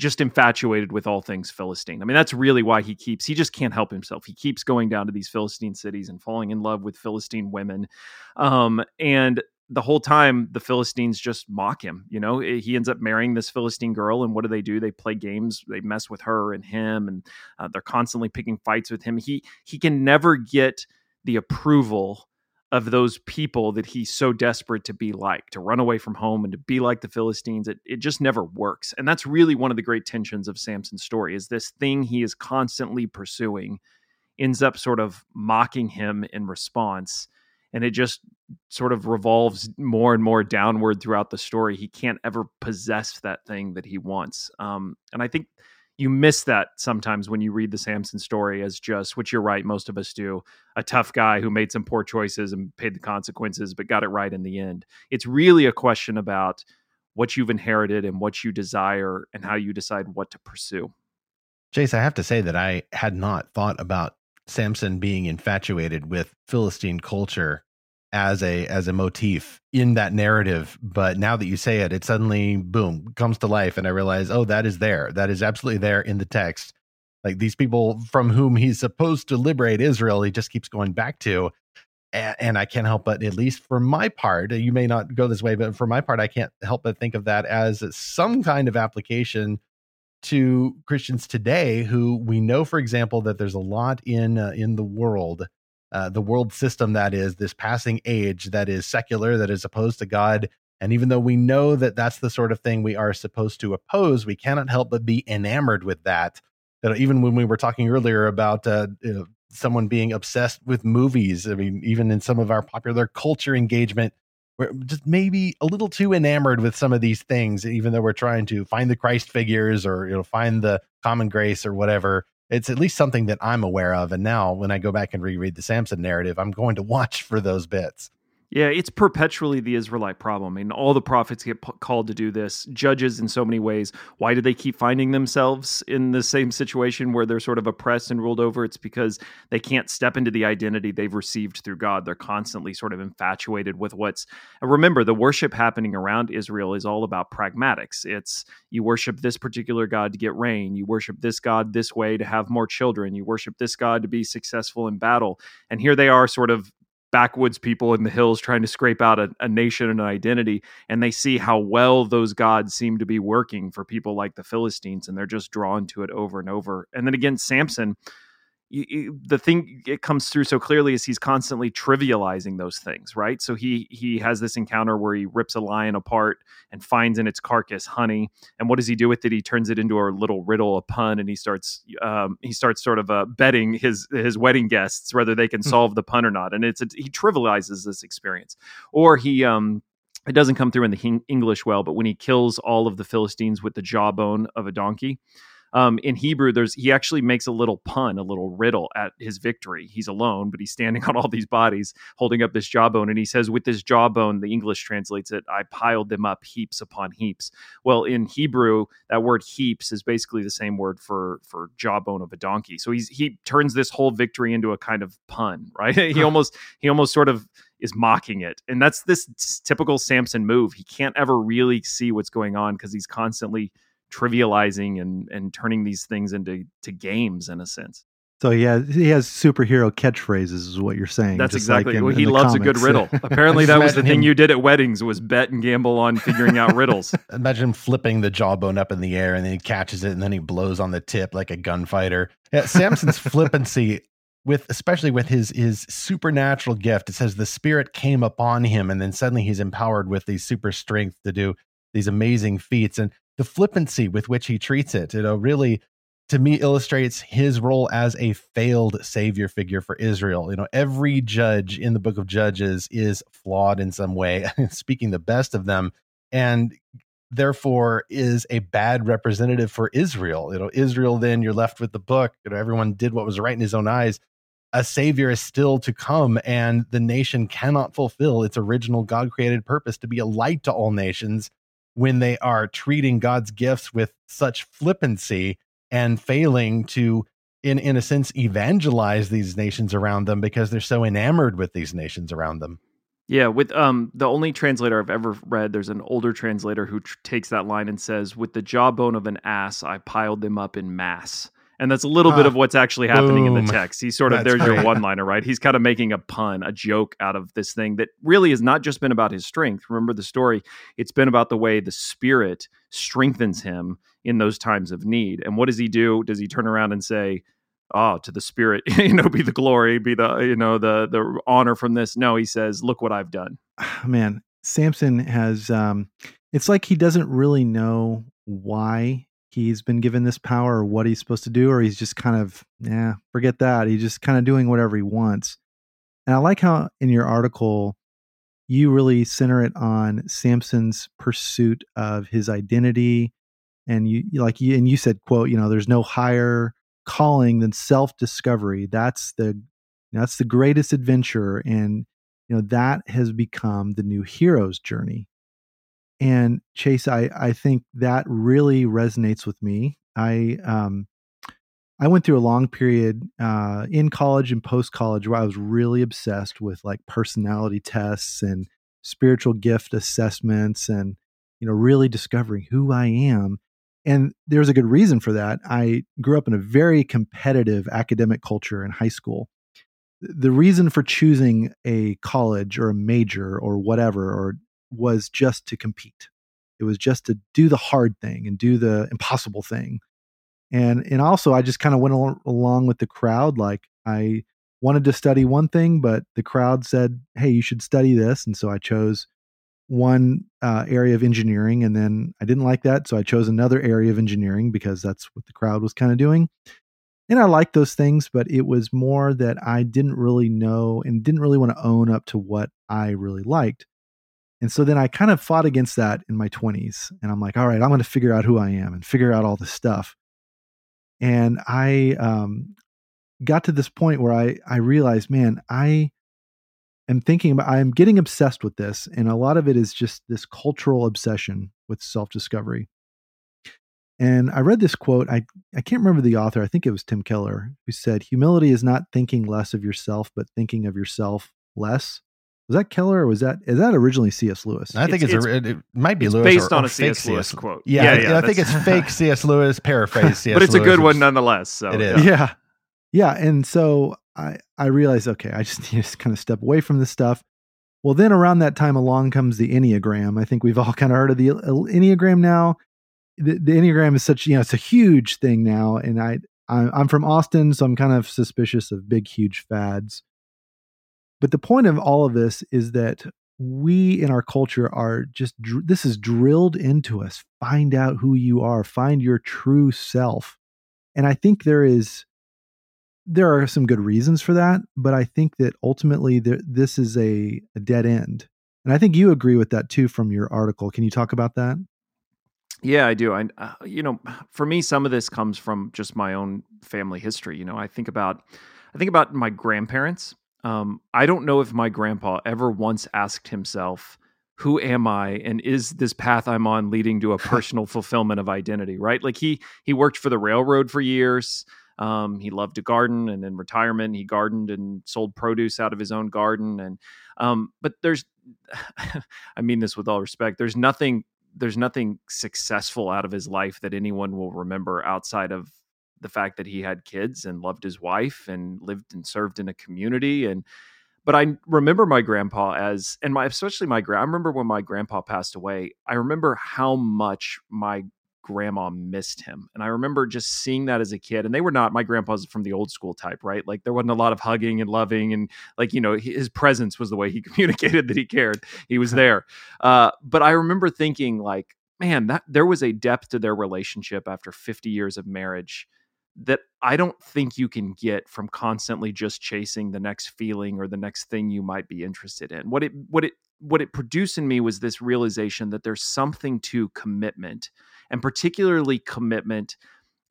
just infatuated with all things Philistine. I mean, that's really why he keeps, he just can't help himself. He keeps going down to these Philistine cities and falling in love with Philistine women. Um, and the whole time the Philistines just mock him. You know, eh, he ends up marrying this Philistine girl, and what do they do? They play games, they mess with her and him, and uh, they're constantly picking fights with him. He he can never get the approval of those people that he's so desperate to be like, to run away from home and to be like the Philistines. It, it just never works. And that's really one of the great tensions of Samson's story is this thing he is constantly pursuing ends up sort of mocking him in response. And it just sort of revolves more and more downward throughout the story. He can't ever possess that thing that he wants. Um, and I think you miss that sometimes when you read the Samson story as just, which you're right, most of us do, a tough guy who made some poor choices and paid the consequences, but got it right in the end. It's really a question about what you've inherited and what you desire and how you decide what to pursue. Chase, I have to say that I had not thought about Samson being infatuated with Philistine culture as a as a motif in that narrative but now that you say it it suddenly boom comes to life and i realize oh that is there. That is absolutely there in the text. Like these people from whom he's supposed to liberate israel he just keeps going back to. And, i can't help but at least for my part you may not go this way but for my part i can't help but think of that as some kind of application to christians today who we know for example that there's a lot in uh, in the world uh, the world system that is this passing age that is secular, that is opposed to God. And even though we know that that's the sort of thing we are supposed to oppose, we cannot help but be enamored with that. That even when we were talking earlier about uh, you know, someone being obsessed with movies, I mean, even in some of our popular culture engagement, we're just maybe a little too enamored with some of these things, even though we're trying to find the Christ figures or you know find the common grace or whatever it's at least something that I'm aware of. And now when I go back and reread the Samson narrative, I'm going to watch for those bits. Yeah, it's perpetually the Israelite problem. I mean, all the prophets get p- called to do this. Judges, in so many ways, why do they keep finding themselves in the same situation where they're sort of oppressed and ruled over? It's because they can't step into the identity they've received through God. They're constantly sort of infatuated with what's. remember, the worship happening around Israel is all about pragmatics. It's you worship this particular God to get rain, you worship this God this way to have more children, you worship this God to be successful in battle. And here they are, sort of backwoods people in the hills trying to scrape out a, a, nation and an identity and they see how well those gods seem to be working for people like the philistines and they're just drawn to it over and over. And then again samson you, you, the thing it comes through so clearly is he's constantly trivializing those things right? So he he has this encounter where he rips a lion apart and finds in its carcass honey and what does he do with it? He turns it into a little riddle a pun and he starts um, he starts sort of uh, betting his his wedding guests whether they can hmm. solve the pun or not and it's a, he trivializes this experience. Or he um it doesn't come through in the English well, but when he kills all of the Philistines with the jawbone of a donkey, um, in Hebrew, there's he actually makes a little pun, a little riddle at his victory. He's alone, but he's standing on all these bodies, holding up this jawbone, and he says, "With this jawbone," the English translates it, "I piled them up heaps upon heaps." Well, in Hebrew, that word "heaps" is basically the same word for for jawbone of a donkey. So he's he turns this whole victory into a kind of pun, right? he almost he almost sort of is mocking it. And that's this typical Samson move. He can't ever really see what's going on because he's constantly trivializing and and turning these things into to games in a sense. So yeah, he has superhero catchphrases, is what you're saying. That's exactly. Like in, well, he loves comics. a good riddle. Apparently, that was the thing you did at weddings was bet and gamble on figuring out riddles. Imagine him flipping the jawbone up in the air, and then he catches it, and then he blows on the tip like a gunfighter. Yeah, Samson's flippancy with especially with his his supernatural gift. It says the spirit came upon him, and then suddenly he's empowered with these super strength to do these amazing feats. And the flippancy with which he treats it, you know, really to me illustrates his role as a failed savior figure for Israel. You know, every judge in the book of Judges is flawed in some way, speaking the best of them, and therefore is a bad representative for Israel. You know, Israel, then you're left with the book. You know, everyone did what was right in his own eyes. A savior is still to come, and the nation cannot fulfill its original God created purpose to be a light to all nations when they are treating God's gifts with such flippancy and failing to in in a sense evangelize these nations around them because they're so enamored with these nations around them. Yeah, with um the only translator I've ever read, there's an older translator who tr- takes that line and says, "With the jawbone of an ass, I piled them up in mass." And that's a little bit Ah, of what's actually happening in the text. He's sort of That's there's your one liner, right? He's kind of making a pun, a joke out of this thing that really has not just been about his strength. Remember the story, it's been about the way the spirit strengthens him in those times of need. And what does he do? Does he turn around and say, Oh, to the spirit, you know, be the glory, be the, you know, the the honor from this. No, he says, Look what I've done. man, Samson has um it's like he doesn't really know why he's been given this power or what he's supposed to do, or he's just kind of, yeah, forget that. He's just kind of doing whatever he wants. And I like how in your article you really center it on Samson's pursuit of his identity. And you like you and you said, quote, you know, there's no higher calling than self-discovery. That's the that's the greatest adventure. And you know that has become the new hero's journey and chase i i think that really resonates with me. I um i went through a long period uh in college and post college where i was really obsessed with like personality tests and spiritual gift assessments and you know really discovering who i am. And there's a good reason for that. I grew up in a very competitive academic culture in high school. The reason for choosing a college or a major or whatever or was just to compete. It was just to do the hard thing and do the impossible thing. And and also i just kind of went al- along with the crowd like i wanted to study one thing but the crowd said hey you should study this. And so i chose one uh, area of engineering and then i didn't like that so i chose another area of engineering because that's what the crowd was kind of doing. And I liked those things, but it was more that I didn't really know and didn't really want to own up to what I really liked. And so then I kind of fought against that in my 20s. And I'm like, all right, I'm going to figure out who I am and figure out all this stuff. And I um, got to this point where I, I realized, man, I am thinking about, I'm getting obsessed with this. And a lot of it is just this cultural obsession with self discovery. And I read this quote. I, I can't remember the author. I think it was Tim Keller who said, Humility is not thinking less of yourself, but thinking of yourself less. Was that Keller or was that, is that originally C.S. Lewis? I think it's, It's- a, it, it might be it's Lewis based or, on or a fake C.S. Lewis quote. Yeah, Yeah, I, yeah, I think it's fake C.S. Lewis paraphrase C.S. but it's a good one nonetheless. So It yeah. yeah. Yeah. And so I, I realized, okay, I just need to kind of step away from this stuff. Well, then around that time along comes the Enneagram. I think we've all kind of heard of the Enneagram now. The, the Enneagram is such, you know, it's a huge thing now. And I, I, I'm from Austin, so I'm kind of suspicious of big, huge fads. But the point of all of this is that we in our culture are just, this is drilled into us. Find out who you are, find your true self. And I think there is, there are some good reasons for that, but I think that ultimately there, this is a, a dead end. And I think you agree with that too from your article. Can you talk about that? Yeah, I do. I, uh, you know, for me, some of this comes from just my own family history. You know, I think about, I think about my grandparents. Um, I don't know if my grandpa ever once asked himself, "Who am I?" and is this path I'm on leading to a personal fulfillment of identity? Right? Like he he worked for the railroad for years. Um, he loved to garden, and in retirement, he gardened and sold produce out of his own garden. And um, but there's, I mean this with all respect. There's nothing there's nothing successful out of his life that anyone will remember outside of the fact that he had kids and loved his wife and lived and served in a community and but I remember my grandpa as and my especially my grand I remember when my grandpa passed away I remember how much my grandma missed him and I remember just seeing that as a kid and they were not my grandpa's from the old school type right? Like there wasn't a lot of hugging and loving and like you know his presence was the way he communicated that he cared he was there uh, but I remember thinking like, man, that there was a depth to their relationship after 50 years of marriage that I don't think you can get from constantly just chasing the next feeling or the next thing you might be interested in. What it what it what it produced in me was this realization that there's something to commitment and particularly commitment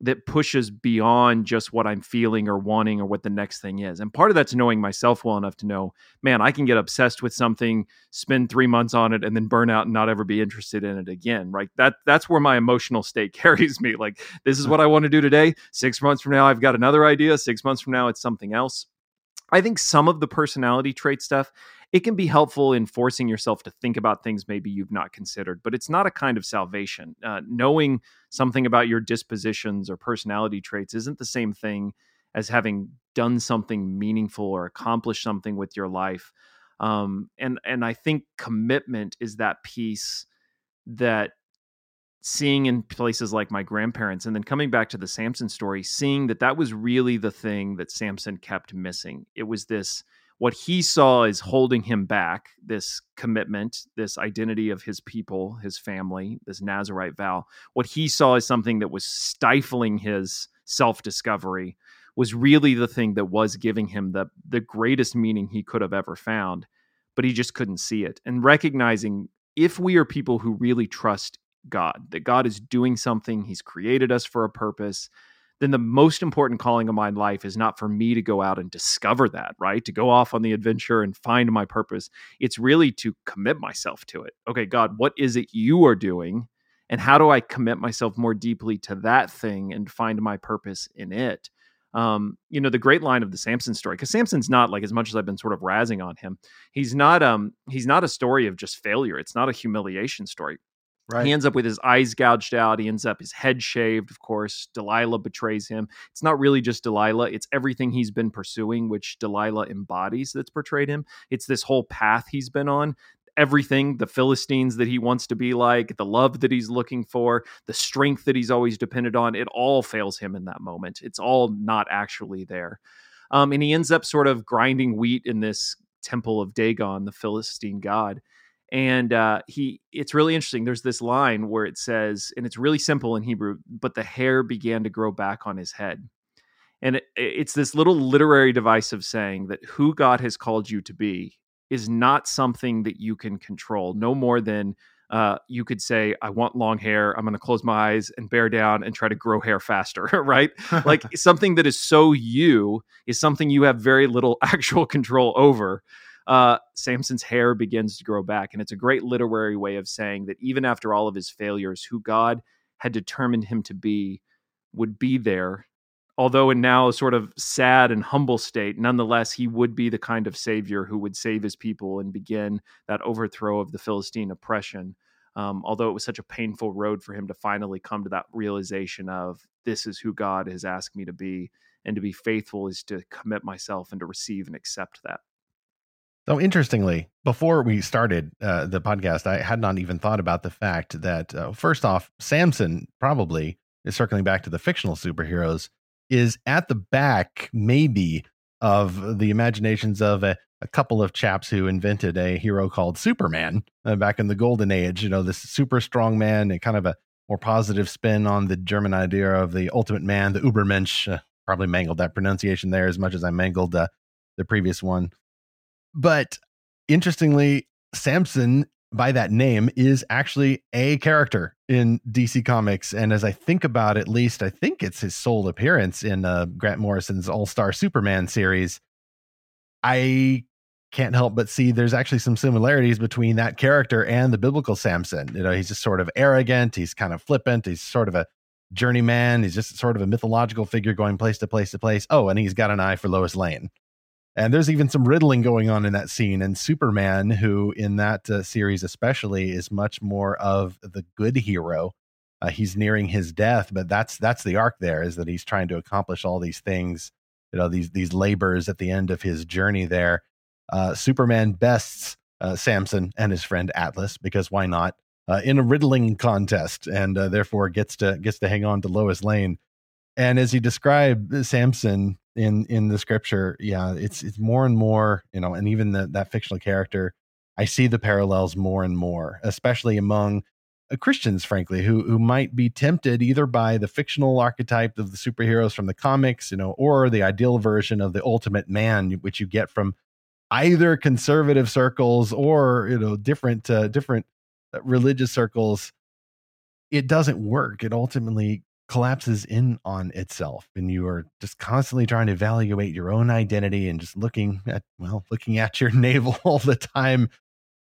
that pushes beyond just what I'm feeling or wanting or what the next thing is. And part of that's knowing myself well enough to know, man, I can get obsessed with something, spend 3 months on it and then burn out and not ever be interested in it again. Right? That that's where my emotional state carries me. Like this is what I want to do today. 6 months from now I've got another idea, 6 months from now it's something else. I think some of the personality trait stuff it can be helpful in forcing yourself to think about things maybe you've not considered, but it's not a kind of salvation. Uh, knowing something about your dispositions or personality traits isn't the same thing as having done something meaningful or accomplished something with your life. Um, and and I think commitment is that piece that seeing in places like my grandparents and then coming back to the Samson story seeing that that was really the thing that Samson kept missing it was this what he saw is holding him back this commitment this identity of his people his family this Nazarite vow what he saw as something that was stifling his self-discovery was really the thing that was giving him the the greatest meaning he could have ever found but he just couldn't see it. And recognizing if we are people who really trust God, that God is doing something, He's created us for a purpose, then the most important calling of my life is not for me to go out and discover that, right? To go off on the adventure and find my purpose. It's really to commit myself to it. Okay, God, what is it you are doing? And how do I commit myself more deeply to that thing and find my purpose in it? Um, you know, the great line of the Samson story, because Samson's not like as much as I've been sort of razzing on him, he's not um he's not a story of just failure. It's not a humiliation story. Right. He ends up with his eyes gouged out. He ends up his head shaved, of course. Delilah betrays him. It's not really just Delilah, it's everything he's been pursuing, which Delilah embodies that's portrayed him. It's this whole path he's been on. Everything, the Philistines that he wants to be like, the love that he's looking for, the strength that he's always depended on, it all fails him in that moment. It's all not actually there. Um, and he ends up sort of grinding wheat in this temple of Dagon, the Philistine god and uh, he it's really interesting there's this line where it says and it's really simple in hebrew but the hair began to grow back on his head and it, it's this little literary device of saying that who god has called you to be is not something that you can control no more than uh, you could say, I want long hair. I'm going to close my eyes and bear down and try to grow hair faster, right? like something that is so you is something you have very little actual control over uh, Samson's hair begins to grow back. And it's a great literary way of saying that even after all of his failures, who God had determined him to be would be there. Although in now a sort of sad and humble state, nonetheless, he would be the kind of savior who would save his people and begin that overthrow of the Philistine oppression. Um, although it was such a painful road for him to finally come to that realization of this is who God has asked me to be, and to be faithful is to commit myself and to receive and accept that. So interestingly, before we started uh, the podcast, I had not even thought about the fact that uh, first off, Samson probably is circling back to the fictional superheroes is at the back maybe of the imaginations of a, a couple of chaps who invented a hero called Superman uh, back in the golden age. You know, this super strong man and kind of a more positive spin on the German idea of the ultimate man, the Ubermensch. Uh, probably mangled that pronunciation there as much as I mangled uh, the previous one. But interestingly, Samson by that name is actually a character in DC Comics. And as I think about it, at least, I think it's his sole appearance in uh, Grant Morrison's All Star Superman series. I can't help but see there's actually some similarities between that character and the biblical Samson. You know, he's just sort of arrogant, he's kind of flippant, he's sort of a journeyman, he's just sort of a mythological figure going place to place to place. Oh, and he's got an eye for Lois Lane. And there's even some riddling going on in that scene. And Superman, who in that uh, series especially is much more of the good hero. Uh, he's nearing his death, but that's that's the arc. There is that he's trying to accomplish all these things, you know, these these labors at the end of his journey. There, uh, Superman bests uh, Samson and his friend Atlas because why not? Uh, in a riddling contest, and uh, therefore gets to gets to hang on to Lois Lane. And as you described Samson in in the scripture yeah it's it's more and more you know and even the, that fictional character i see the parallels more and more especially among uh, christians frankly who who might be tempted either by the fictional archetype of the superheroes from the comics you know or the ideal version of the ultimate man which you get from either conservative circles or you know different uh, different uh, religious circles. It doesn't work. It ultimately collapses in on itself and you are just constantly trying to evaluate your own identity and just looking at well looking at your navel all the time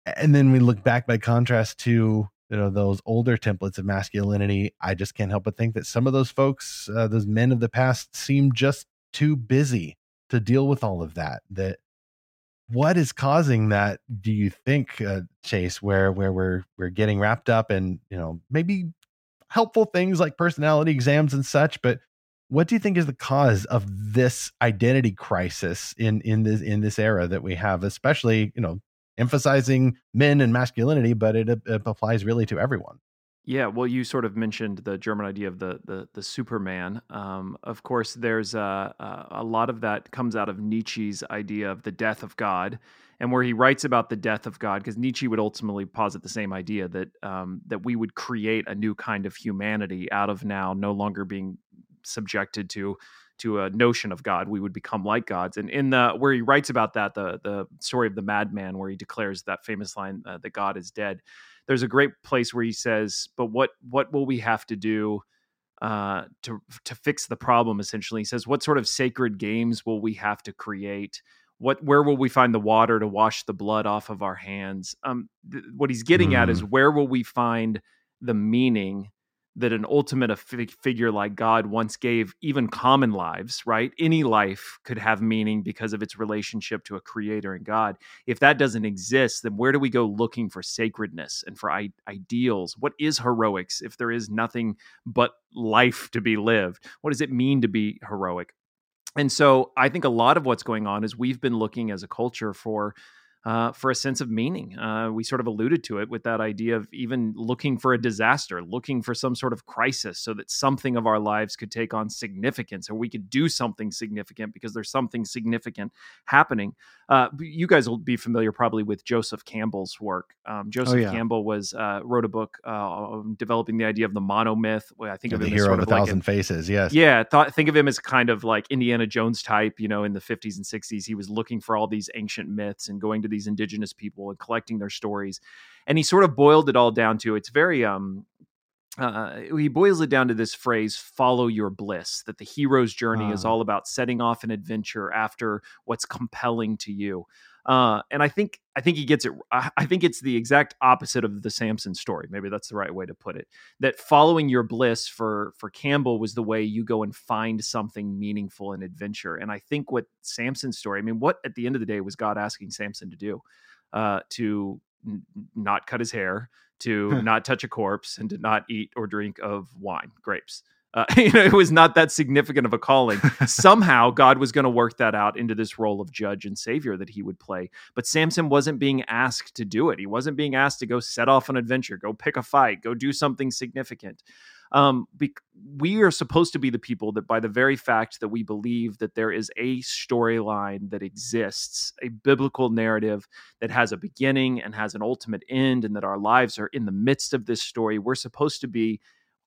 and then we look back by contrast to you know those older templates of masculinity i just can't help but think that some of those folks uh, those men of the past seem just too busy to deal with all of that that what is causing that? Do you think, uh, Chase, where where we're we're getting wrapped up in you know maybe helpful things like personality exams and such, but what do you think is the cause of this identity crisis in in this in this era that we have, especially you know emphasizing men and masculinity, but it, it applies really to everyone? Yeah, well, you sort of mentioned the German idea of the the, the Superman. Um, of course, there's a, a lot of that comes out of Nietzsche's idea of the death of God, and where he writes about the death of God, because Nietzsche would ultimately posit the same idea that um, that we would create a new kind of humanity out of now no longer being subjected to to a notion of God, we would become like gods. And in the where he writes about that, the the story of the madman, where he declares that famous line uh, that God is dead. There's a great place where he says, "But what what will we have to do?" Uh, to to fix the problem essentially he says what sort of sacred games will we have to create what where will we find the water to wash the blood off of our hands um th- what he's getting mm. at is mm. where will we find the meaning that an ultimate figure like God once gave even common lives, right? Any life could have meaning because of its relationship to a creator and God. If that doesn't exist, then where do we go looking for sacredness and for I- ideals? What is heroics if there is nothing but life to be lived? What does it mean to be heroic? And so I think a lot of what's going on is we've been looking as a culture for uh, for a sense of meaning. Uh, we sort of alluded to it with that idea of even looking for a disaster, looking for some sort of crisis so that something of our lives could take on significance or we could do something significant because there's something significant happening. Uh, you guys will be familiar probably with Joseph Campbell's work. Um, Joseph oh, yeah. Campbell was uh, wrote a book uh, developing the idea of the monomyth. I think of the him hero as of a thousand like faces. Yes. Yeah. Thought, think of him as kind of like Indiana Jones type. You know, in the 50s and 60s, he was looking for all these ancient myths and going to these indigenous people and collecting their stories. And he sort of boiled it all down to it's very um uh, he boils it down to this phrase follow your bliss that the hero's journey is ah. all about setting off an adventure after what's compelling to you. Uh, and i think i think he gets it i think it's the exact opposite of the samson story maybe that's the right way to put it that following your bliss for for campbell was the way you go and find something meaningful in adventure. And i think what samson's story i mean what at the end of the day was god asking samson to do? Uh, to n- not cut his hair to not touch a corpse and to not eat or drink of wine, grapes. Uh, you know, it was not that significant of a calling. Somehow, God was going to work that out into this role of judge and savior that he would play. But Samson wasn't being asked to do it. He wasn't being asked to go set off an adventure, go pick a fight, go do something significant. Um, be- we are supposed to be the people that, by the very fact that we believe that there is a storyline that exists, a biblical narrative that has a beginning and has an ultimate end, and that our lives are in the midst of this story, we're supposed to be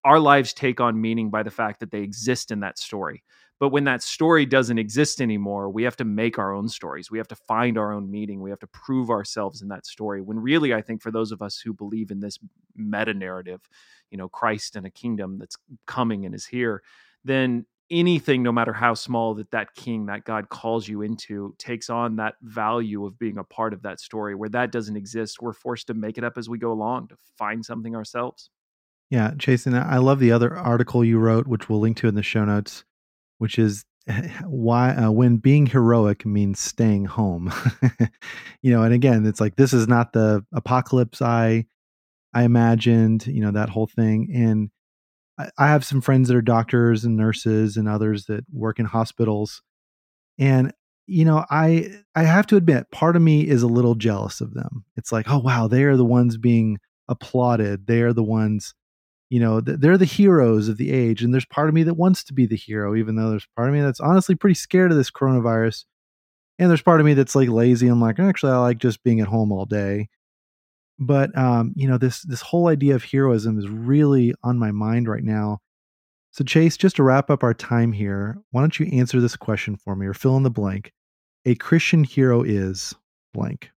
our lives take on meaning by the fact that they exist in that story. But when that story doesn't exist anymore, we have to make our own stories. We have to find our own meaning. We have to prove ourselves in that story. When really, I think for those of us who believe in this meta narrative, you know, Christ and a kingdom that's coming and is here, then anything, no matter how small, that that king, that God calls you into, takes on that value of being a part of that story. Where that doesn't exist, we're forced to make it up as we go along to find something ourselves. Yeah, Jason, I love the other article you wrote, which we'll link to in the show notes which is why uh, when being heroic means staying home. You know and again it's like this is not the apocalypse i i imagined you know that whole thing and I, I have some friends that are doctors and nurses and others that work in hospitals and you know i i have to admit part of me is a little jealous of them. It's like oh wow they are the ones being applauded. They are the ones you know they're the heroes of the age and there's part of me that wants to be the hero even though there's part of me that's honestly pretty scared of this coronavirus. And there's part of me that's like lazy i'm like actually i like just being at home all day. But um you know this this whole idea of heroism is really on my mind right now. So chase just to wrap up our time here why don't you answer this question for me or fill in the blank. A christian hero is blank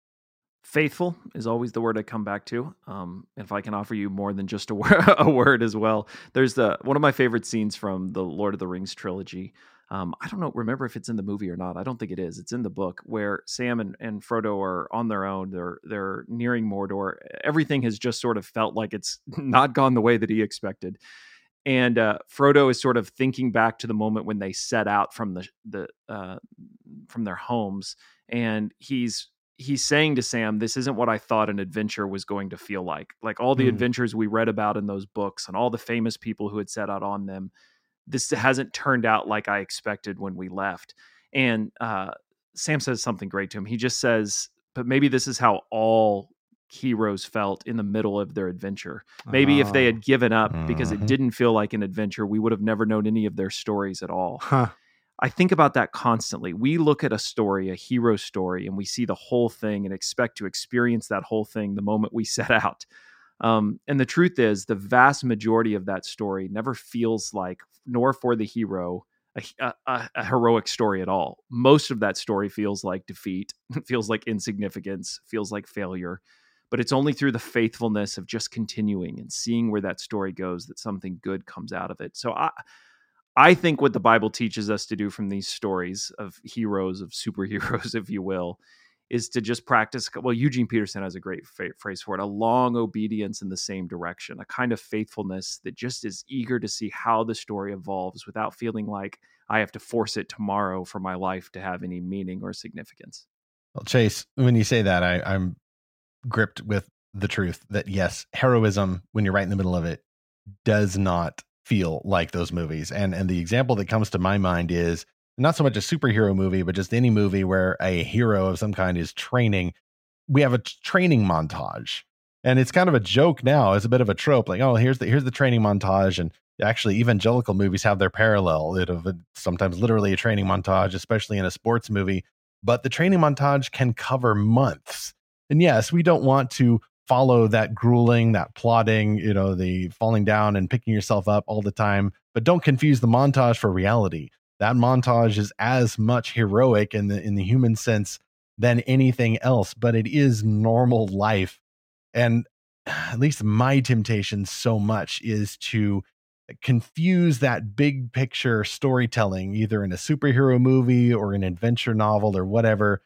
faithful is always the word I come back to. Um, if I can offer you more than just a, word, a word as well, there's the one of my favorite scenes from the Lord of the Rings trilogy. Um, I don't know, remember if it's in the movie or not. I don't think it is. It's in the book where Sam and, and Frodo are on their own. They're they're nearing Mordor. Everything has just sort of felt like it's not gone the way that he expected. And uh, Frodo is sort of thinking back to the moment when they set out from the the uh, from their homes and he's he's saying to Sam, "This isn't what I thought an adventure was going to feel like. Like all the mm. adventures we read about in those books and all the famous people who had set out on them, this hasn't turned out like I expected when we left." And uh, Sam says something great to him. He just says, "But maybe this is how all heroes felt in the middle of their adventure. Maybe if they had ah. given up because it mm-hmm. didn't feel like an adventure, we would have never known any of their stories at all." Huh. I think about that constantly. We look at a story, a hero story, and we see the whole thing and expect to experience that whole thing the moment we set out. Um, and the truth is, the vast majority of that story never feels like, nor for the hero, a, a, a, heroic story at all. Most of that story feels like defeat, feels like insignificance, feels like failure. But it's only through the faithfulness of just continuing and seeing where that story goes that something good comes out of it. So I, I think what the Bible teaches us to do from these stories of heroes, of superheroes, if you will, is to just practice. Well, Eugene Peterson has a great phrase for it a long obedience in the same direction, a kind of faithfulness that just is eager to see how the story evolves without feeling like I have to force it tomorrow for my life to have any meaning or significance. Well, Chase, when you say that, I, I'm gripped with the truth that yes, heroism, when you're right in the middle of it, does not feel like those movies. And and the example that comes to my mind is not so much a superhero movie, but just any movie where a hero of some kind is training. We have a training montage. And it's kind of a joke now. It's a bit of a trope, like, oh, here's the here's the training montage. And actually evangelical movies have their parallel. It of sometimes literally a training montage, especially in a sports movie. But the training montage can cover months. And yes, we don't want to follow that grueling, that plodding, you know, the falling down and picking yourself up all the time. But don't confuse the montage for reality. That montage is as much heroic in the in the human sense than anything else, but it is normal life. And at least my temptation so much is to confuse that big picture storytelling, either in a superhero movie or an adventure novel or whatever,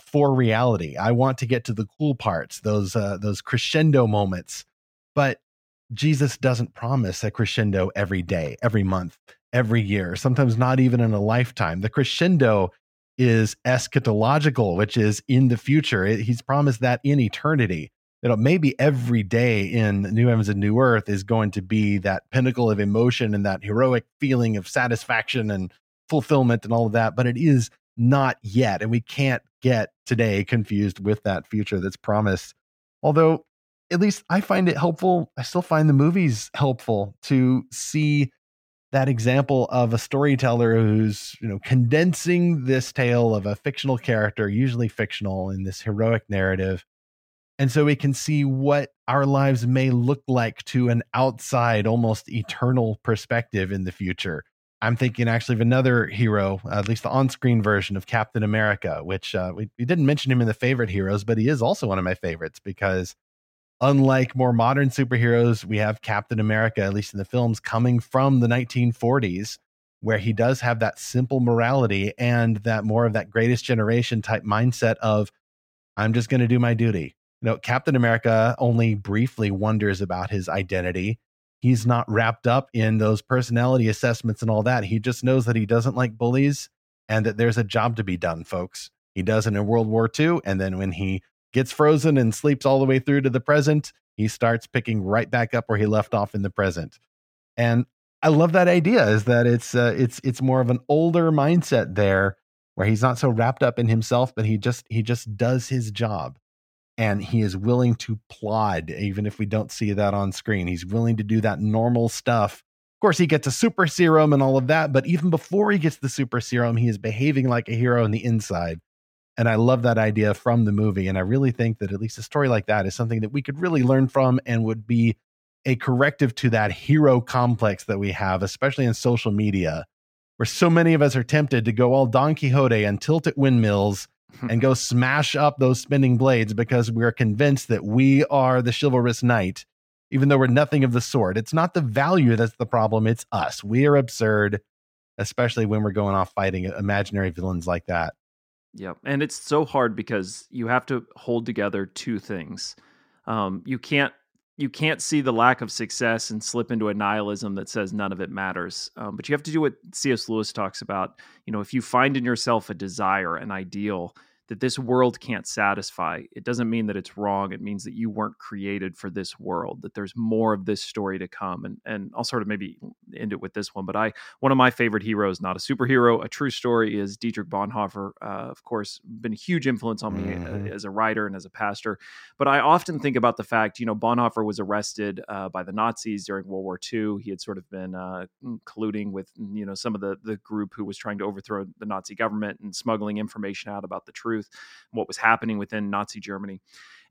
for reality. I want to get to the cool parts, those uh, those crescendo moments. But Jesus doesn't promise a crescendo every day, every month, every year, sometimes not even in a lifetime. The crescendo is eschatological, which is in the future. He's promised that in eternity. Know, maybe every day in New Heavens and New Earth is going to be that pinnacle of emotion and that heroic feeling of satisfaction and fulfillment and all of that, but it is not yet. And we can't get today confused with that future that's promised. Although, at least I find it helpful. I still find the movies helpful to see that example of a storyteller who's, you know, condensing this tale of a fictional character, usually fictional, in this heroic narrative. And so we can see what our lives may look like to an outside, almost eternal perspective in the future. I'm thinking actually of another hero, at least the on-screen version of Captain America, which uh, we, we didn't mention him in the favorite heroes, but he is also one of my favorites because unlike more modern superheroes, we have Captain America, at least in the films, coming from the 1940s, where he does have that simple morality and that more of that greatest generation type mindset of, I'm just going to do my duty. You know, Captain America only briefly wonders about his identity he's not wrapped up in those personality assessments and all that. He just knows that he doesn't like bullies and that there's a job to be done, folks. He does it in World War II. And then when he gets frozen and sleeps all the way through to the present, he starts picking right back up where he left off in the present. And I love that idea is that it's uh, it's it's more of an older mindset there where he's not so wrapped up in himself but he just he just does his job and he is willing to plod even if we don't see that on screen. He's willing to do that normal stuff. Of course he gets a super serum and all of that but even before he gets the super serum he is behaving like a hero on the inside. And i love that idea from the movie and i really think that at least a story like that is something that we could really learn from and would be a corrective to that hero complex that we have especially in social media where so many of us are tempted to go all don quixote and tilt at windmills and go smash up those spinning blades because we're convinced that we are the chivalrous knight, even though we're nothing of the sort. It's not the value that's the problem, it's us. We are absurd, especially when we're going off fighting imaginary villains like that. Yep. And it's so hard because you have to hold together two things. Um, you can't you can't see the lack of success and slip into a nihilism that says none of it matters. Um, but you have to do what C.S. Lewis talks about. You know, if you find in yourself a desire, an ideal that this world can't satisfy, it doesn't mean that it's wrong. It means that you weren't created for this world, that there's more of this story to come. And and I'll sort of maybe end it with this one. But I one of my favorite heroes, not a superhero, a true story is Dietrich Bonhoeffer. Uh, of course, been a huge influence on me uh, mm-hmm. as a writer and as a pastor. But I often think about the fact, you know, Bonhoeffer was arrested uh, by the Nazis during World War II. He had sort of been uh, colluding with, you know, some of the the group who was trying to overthrow the Nazi government and smuggling information out about the truth, what was happening within Nazi Germany.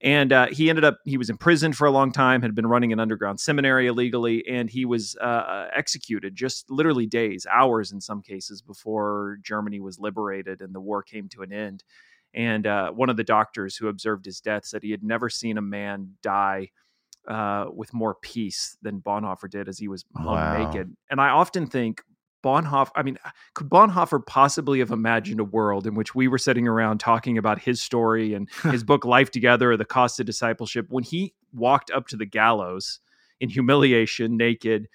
And uh, he ended up, he was imprisoned for a long time, had been running an underground seminary illegally, and he was uh, uh, executed just literally days, hours in some cases, before Germany was liberated and the war came to an end. And uh, one of the doctors who observed his death said he had never seen a man die uh, with more peace than Bonhoeffer did as he was hung wow. naked. And I often think, Bonhoeffer, I mean, could Bonhoeffer possibly have imagined a world in which we were sitting around talking about his story and his book Life Together or The Cost of Discipleship when he walked up to the gallows in humiliation, naked,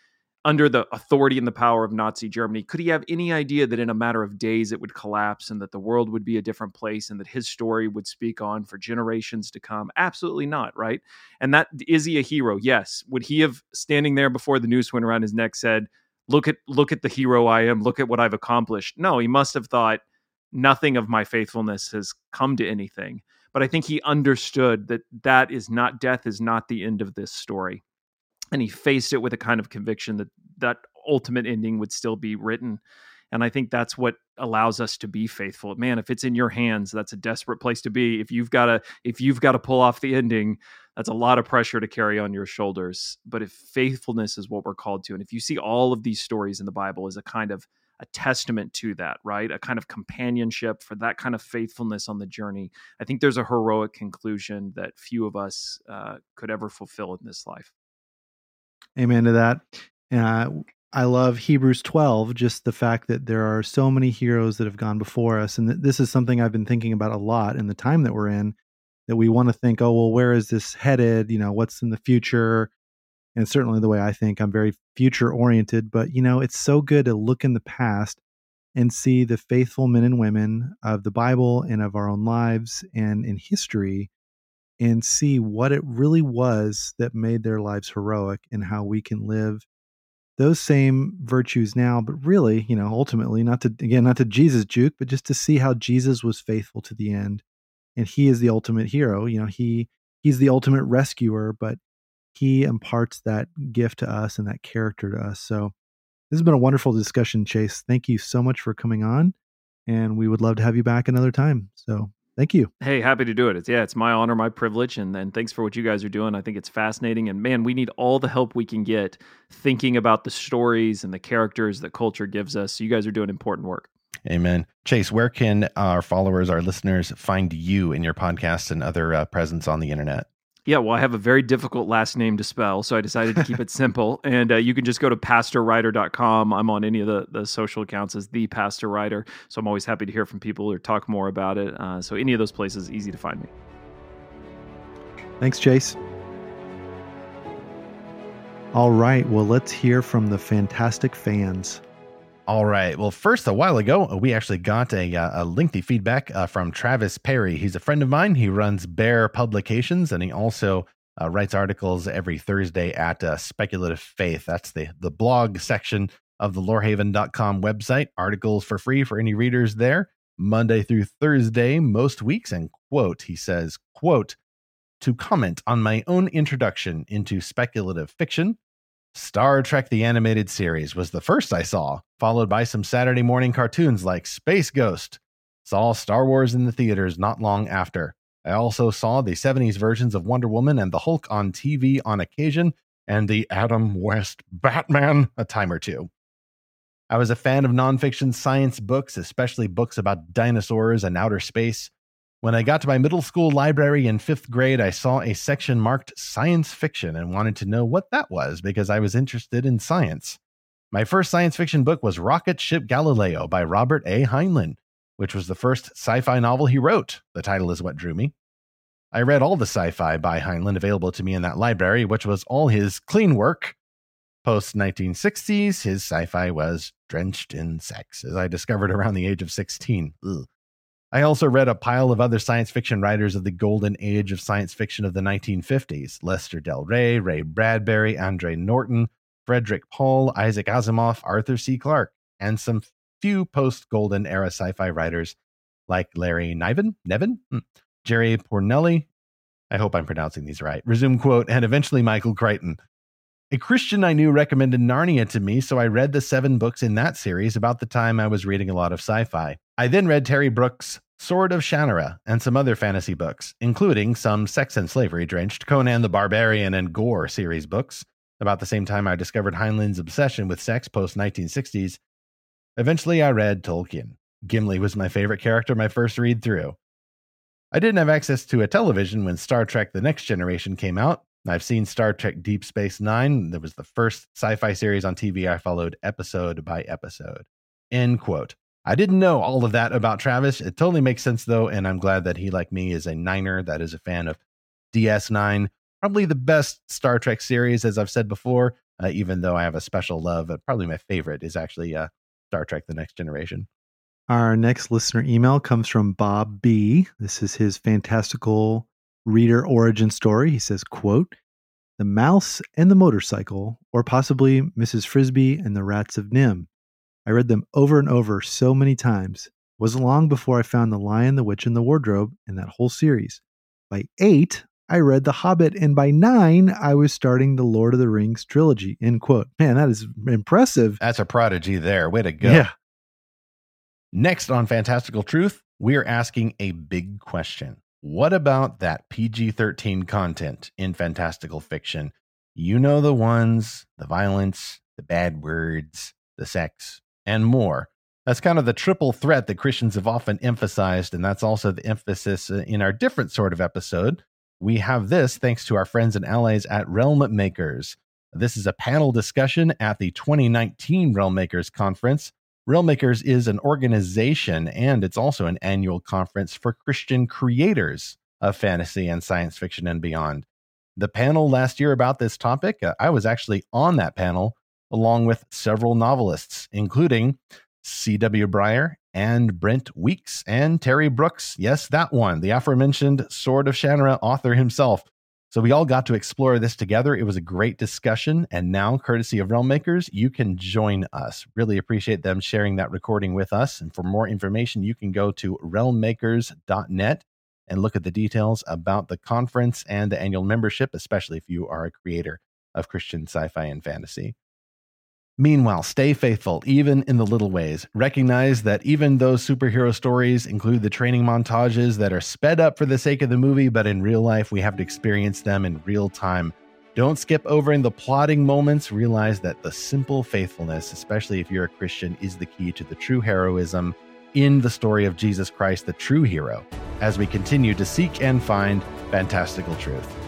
under the authority and the power of Nazi Germany? Could he have any idea that in a matter of days it would collapse and that the world would be a different place and that his story would speak on for generations to come? Absolutely not, right? And that is he a hero? Yes. Would he have standing there before the noose went around his neck said, look at look at the hero I am, look at what I've accomplished. No, he must have thought nothing of my faithfulness has come to anything. But I think he understood that that is not death is not the end of this story. And he faced it with a kind of conviction that that ultimate ending would still be written. And I think that's what allows us to be faithful. Man, if it's in your hands, that's a desperate place to be. If you've got to if you've got to pull off the ending, that's a lot of pressure to carry on your shoulders. But if faithfulness is what we're called to, and if you see all of these stories in the Bible as a kind of a testament to that, right? A kind of companionship for that kind of faithfulness on the journey. I think there's a heroic conclusion that few of us uh, could ever fulfill in this life. Amen to that. And uh, I love Hebrews 12, just the fact that there are so many heroes that have gone before us. And th- this is something I've been thinking about a lot in the time that we're in that we want to think, oh, well, where is this headed? You know, what's in the future? And certainly the way I think, I'm very future oriented. But, you know, it's so good to look in the past and see the faithful men and women of the Bible and of our own lives and in history and see what it really was that made their lives heroic and how we can live those same virtues now but really you know ultimately not to again not to jesus juke but just to see how jesus was faithful to the end. And he is the ultimate hero you know he he's the ultimate rescuer but he imparts that gift to us and that character to us. So this has been a wonderful discussion chase. Thank you so much for coming on and we would love to have you back another time. So thank you. Hey happy to do it. It's yeah it's my honor my privilege and, and thanks for what you guys are doing. I think it's fascinating and man we need all the help we can get thinking about the stories and the characters that culture gives us. So you guys are doing important work. Amen. Chase, where can our followers, our listeners find you in your podcast and other uh, presence on the internet? Yeah, well, I have a very difficult last name to spell, so I decided to keep it simple. And uh, you can just go to pastorwriter.com. I'm on any of the, the social accounts as the Pastor Writer. So I'm always happy to hear from people or talk more about it. Uh, so any of those places, easy to find me. Thanks, Chase. All right, well, let's hear from the fantastic fans. All right. Well, first, a while ago, we actually got a, uh, a lengthy feedback uh, from Travis Perry. He's a friend of mine. He runs Bear Publications, and he also uh, writes articles every Thursday at uh, Speculative Faith. That's the the blog section of the lorehaven.com website. Articles for free for any readers there, Monday through Thursday, most weeks. And quote, he says, quote, to comment on my own introduction into speculative fiction, Star Trek the Animated Series was the first I saw, followed by some Saturday morning cartoons like Space Ghost. Saw Star Wars in the theaters not long after. I also saw the 70s versions of Wonder Woman and the Hulk on TV on occasion, and the Adam West Batman a time or two. I was a fan of nonfiction science books, especially books about dinosaurs and outer space. When I got to my middle school library in fifth grade, I saw a section marked science fiction and wanted to know what that was because I was interested in science. My first science fiction book was Rocket Ship Galileo by Robert A. Heinlein, which was the first sci fi novel he wrote. The title is what drew me. I read all the sci fi by Heinlein available to me in that library, which was all his clean work. Post 1960s, his sci fi was drenched in sex, as I discovered around the age of 16. Ugh. I also read a pile of other science fiction writers of the golden age of science fiction of the 1950s Lester Del Rey, Ray Bradbury, Andre Norton, Frederik Pohl, Isaac Asimov, Arthur C. Clarke, and some few post golden era sci fi writers like Larry Niven, Nevin, hmm, Jerry Pournelle. I hope I'm pronouncing these right. Resume quote, and eventually Michael Crichton. A Christian I knew recommended Narnia to me, so I read the seven books in that series about the time I was reading a lot of sci fi. I then read Terry Brooks' Sword of Shannara and some other fantasy books, including some sex and slavery drenched Conan the Barbarian and Gor series books. About the same time I discovered Heinlein's obsession with sex post 1960s. Eventually, I read Tolkien. Gimli was my favorite character my first read through. I didn't have access to a television when Star Trek The Next Generation came out, I've seen Star Trek Deep Space Nine. That was the first sci fi series on TV I followed episode by episode. End quote. I didn't know all of that about Travis. It totally makes sense, though, and I'm glad that he, like me, is a Niner that is a fan of DS9. Probably the best Star Trek series, as I've said before, uh, even though I have a special love. Probably my favorite is actually uh, Star Trek The Next Generation. Our next listener email comes from Bob B. This is his fantastical reader origin story. He says, quote, The Mouse and the Motorcycle, or possibly Mrs. Frisby and the Rats of NIMH. I read them over and over so many times. It wasn't long before I found The Lion, the Witch, and the Wardrobe and that whole series. By eight, I read The Hobbit, and by nine, I was starting the Lord of the Rings trilogy. End quote. Man, that is impressive. That's a prodigy there. Way to go. Yeah. Next on Fantastical Truth, we are asking a big question. What about that PG 13 content in fantastical fiction? You know the ones the violence, the bad words, the sex, and more. That's kind of the triple threat that Christians have often emphasized, and that's also the emphasis uh, in our different sort of episode. We have this thanks to our friends and allies at Realm Makers. This is a panel discussion at the 2019 Realm Makers Conference Realmmakers is an organization and it's also an annual conference for Christian creators of fantasy and science fiction and beyond. The panel last year about this topic, uh, I was actually on that panel along with several novelists, including C.W. Brier and Brent Weeks and Terry Brooks. Yes, that one, the aforementioned Sword of Shannara author himself. So we all got to explore this together. It was a great discussion. And now, courtesy of Realm Makers, you can join us. Really appreciate them sharing that recording with us. And for more information, you can go to realmmakers.net and look at the details about the conference and the annual membership, especially if you are a creator of Christian sci fi and fantasy. Meanwhile, stay faithful, even in the little ways. Recognize that even though superhero stories include the training montages that are sped up for the sake of the movie, but in real life, we have to experience them in real time. Don't skip over in the plotting moments. Realize that the simple faithfulness, especially if you're a Christian, is the key to the true heroism in the story of Jesus Christ, the true hero, as we continue to seek and find fantastical truth.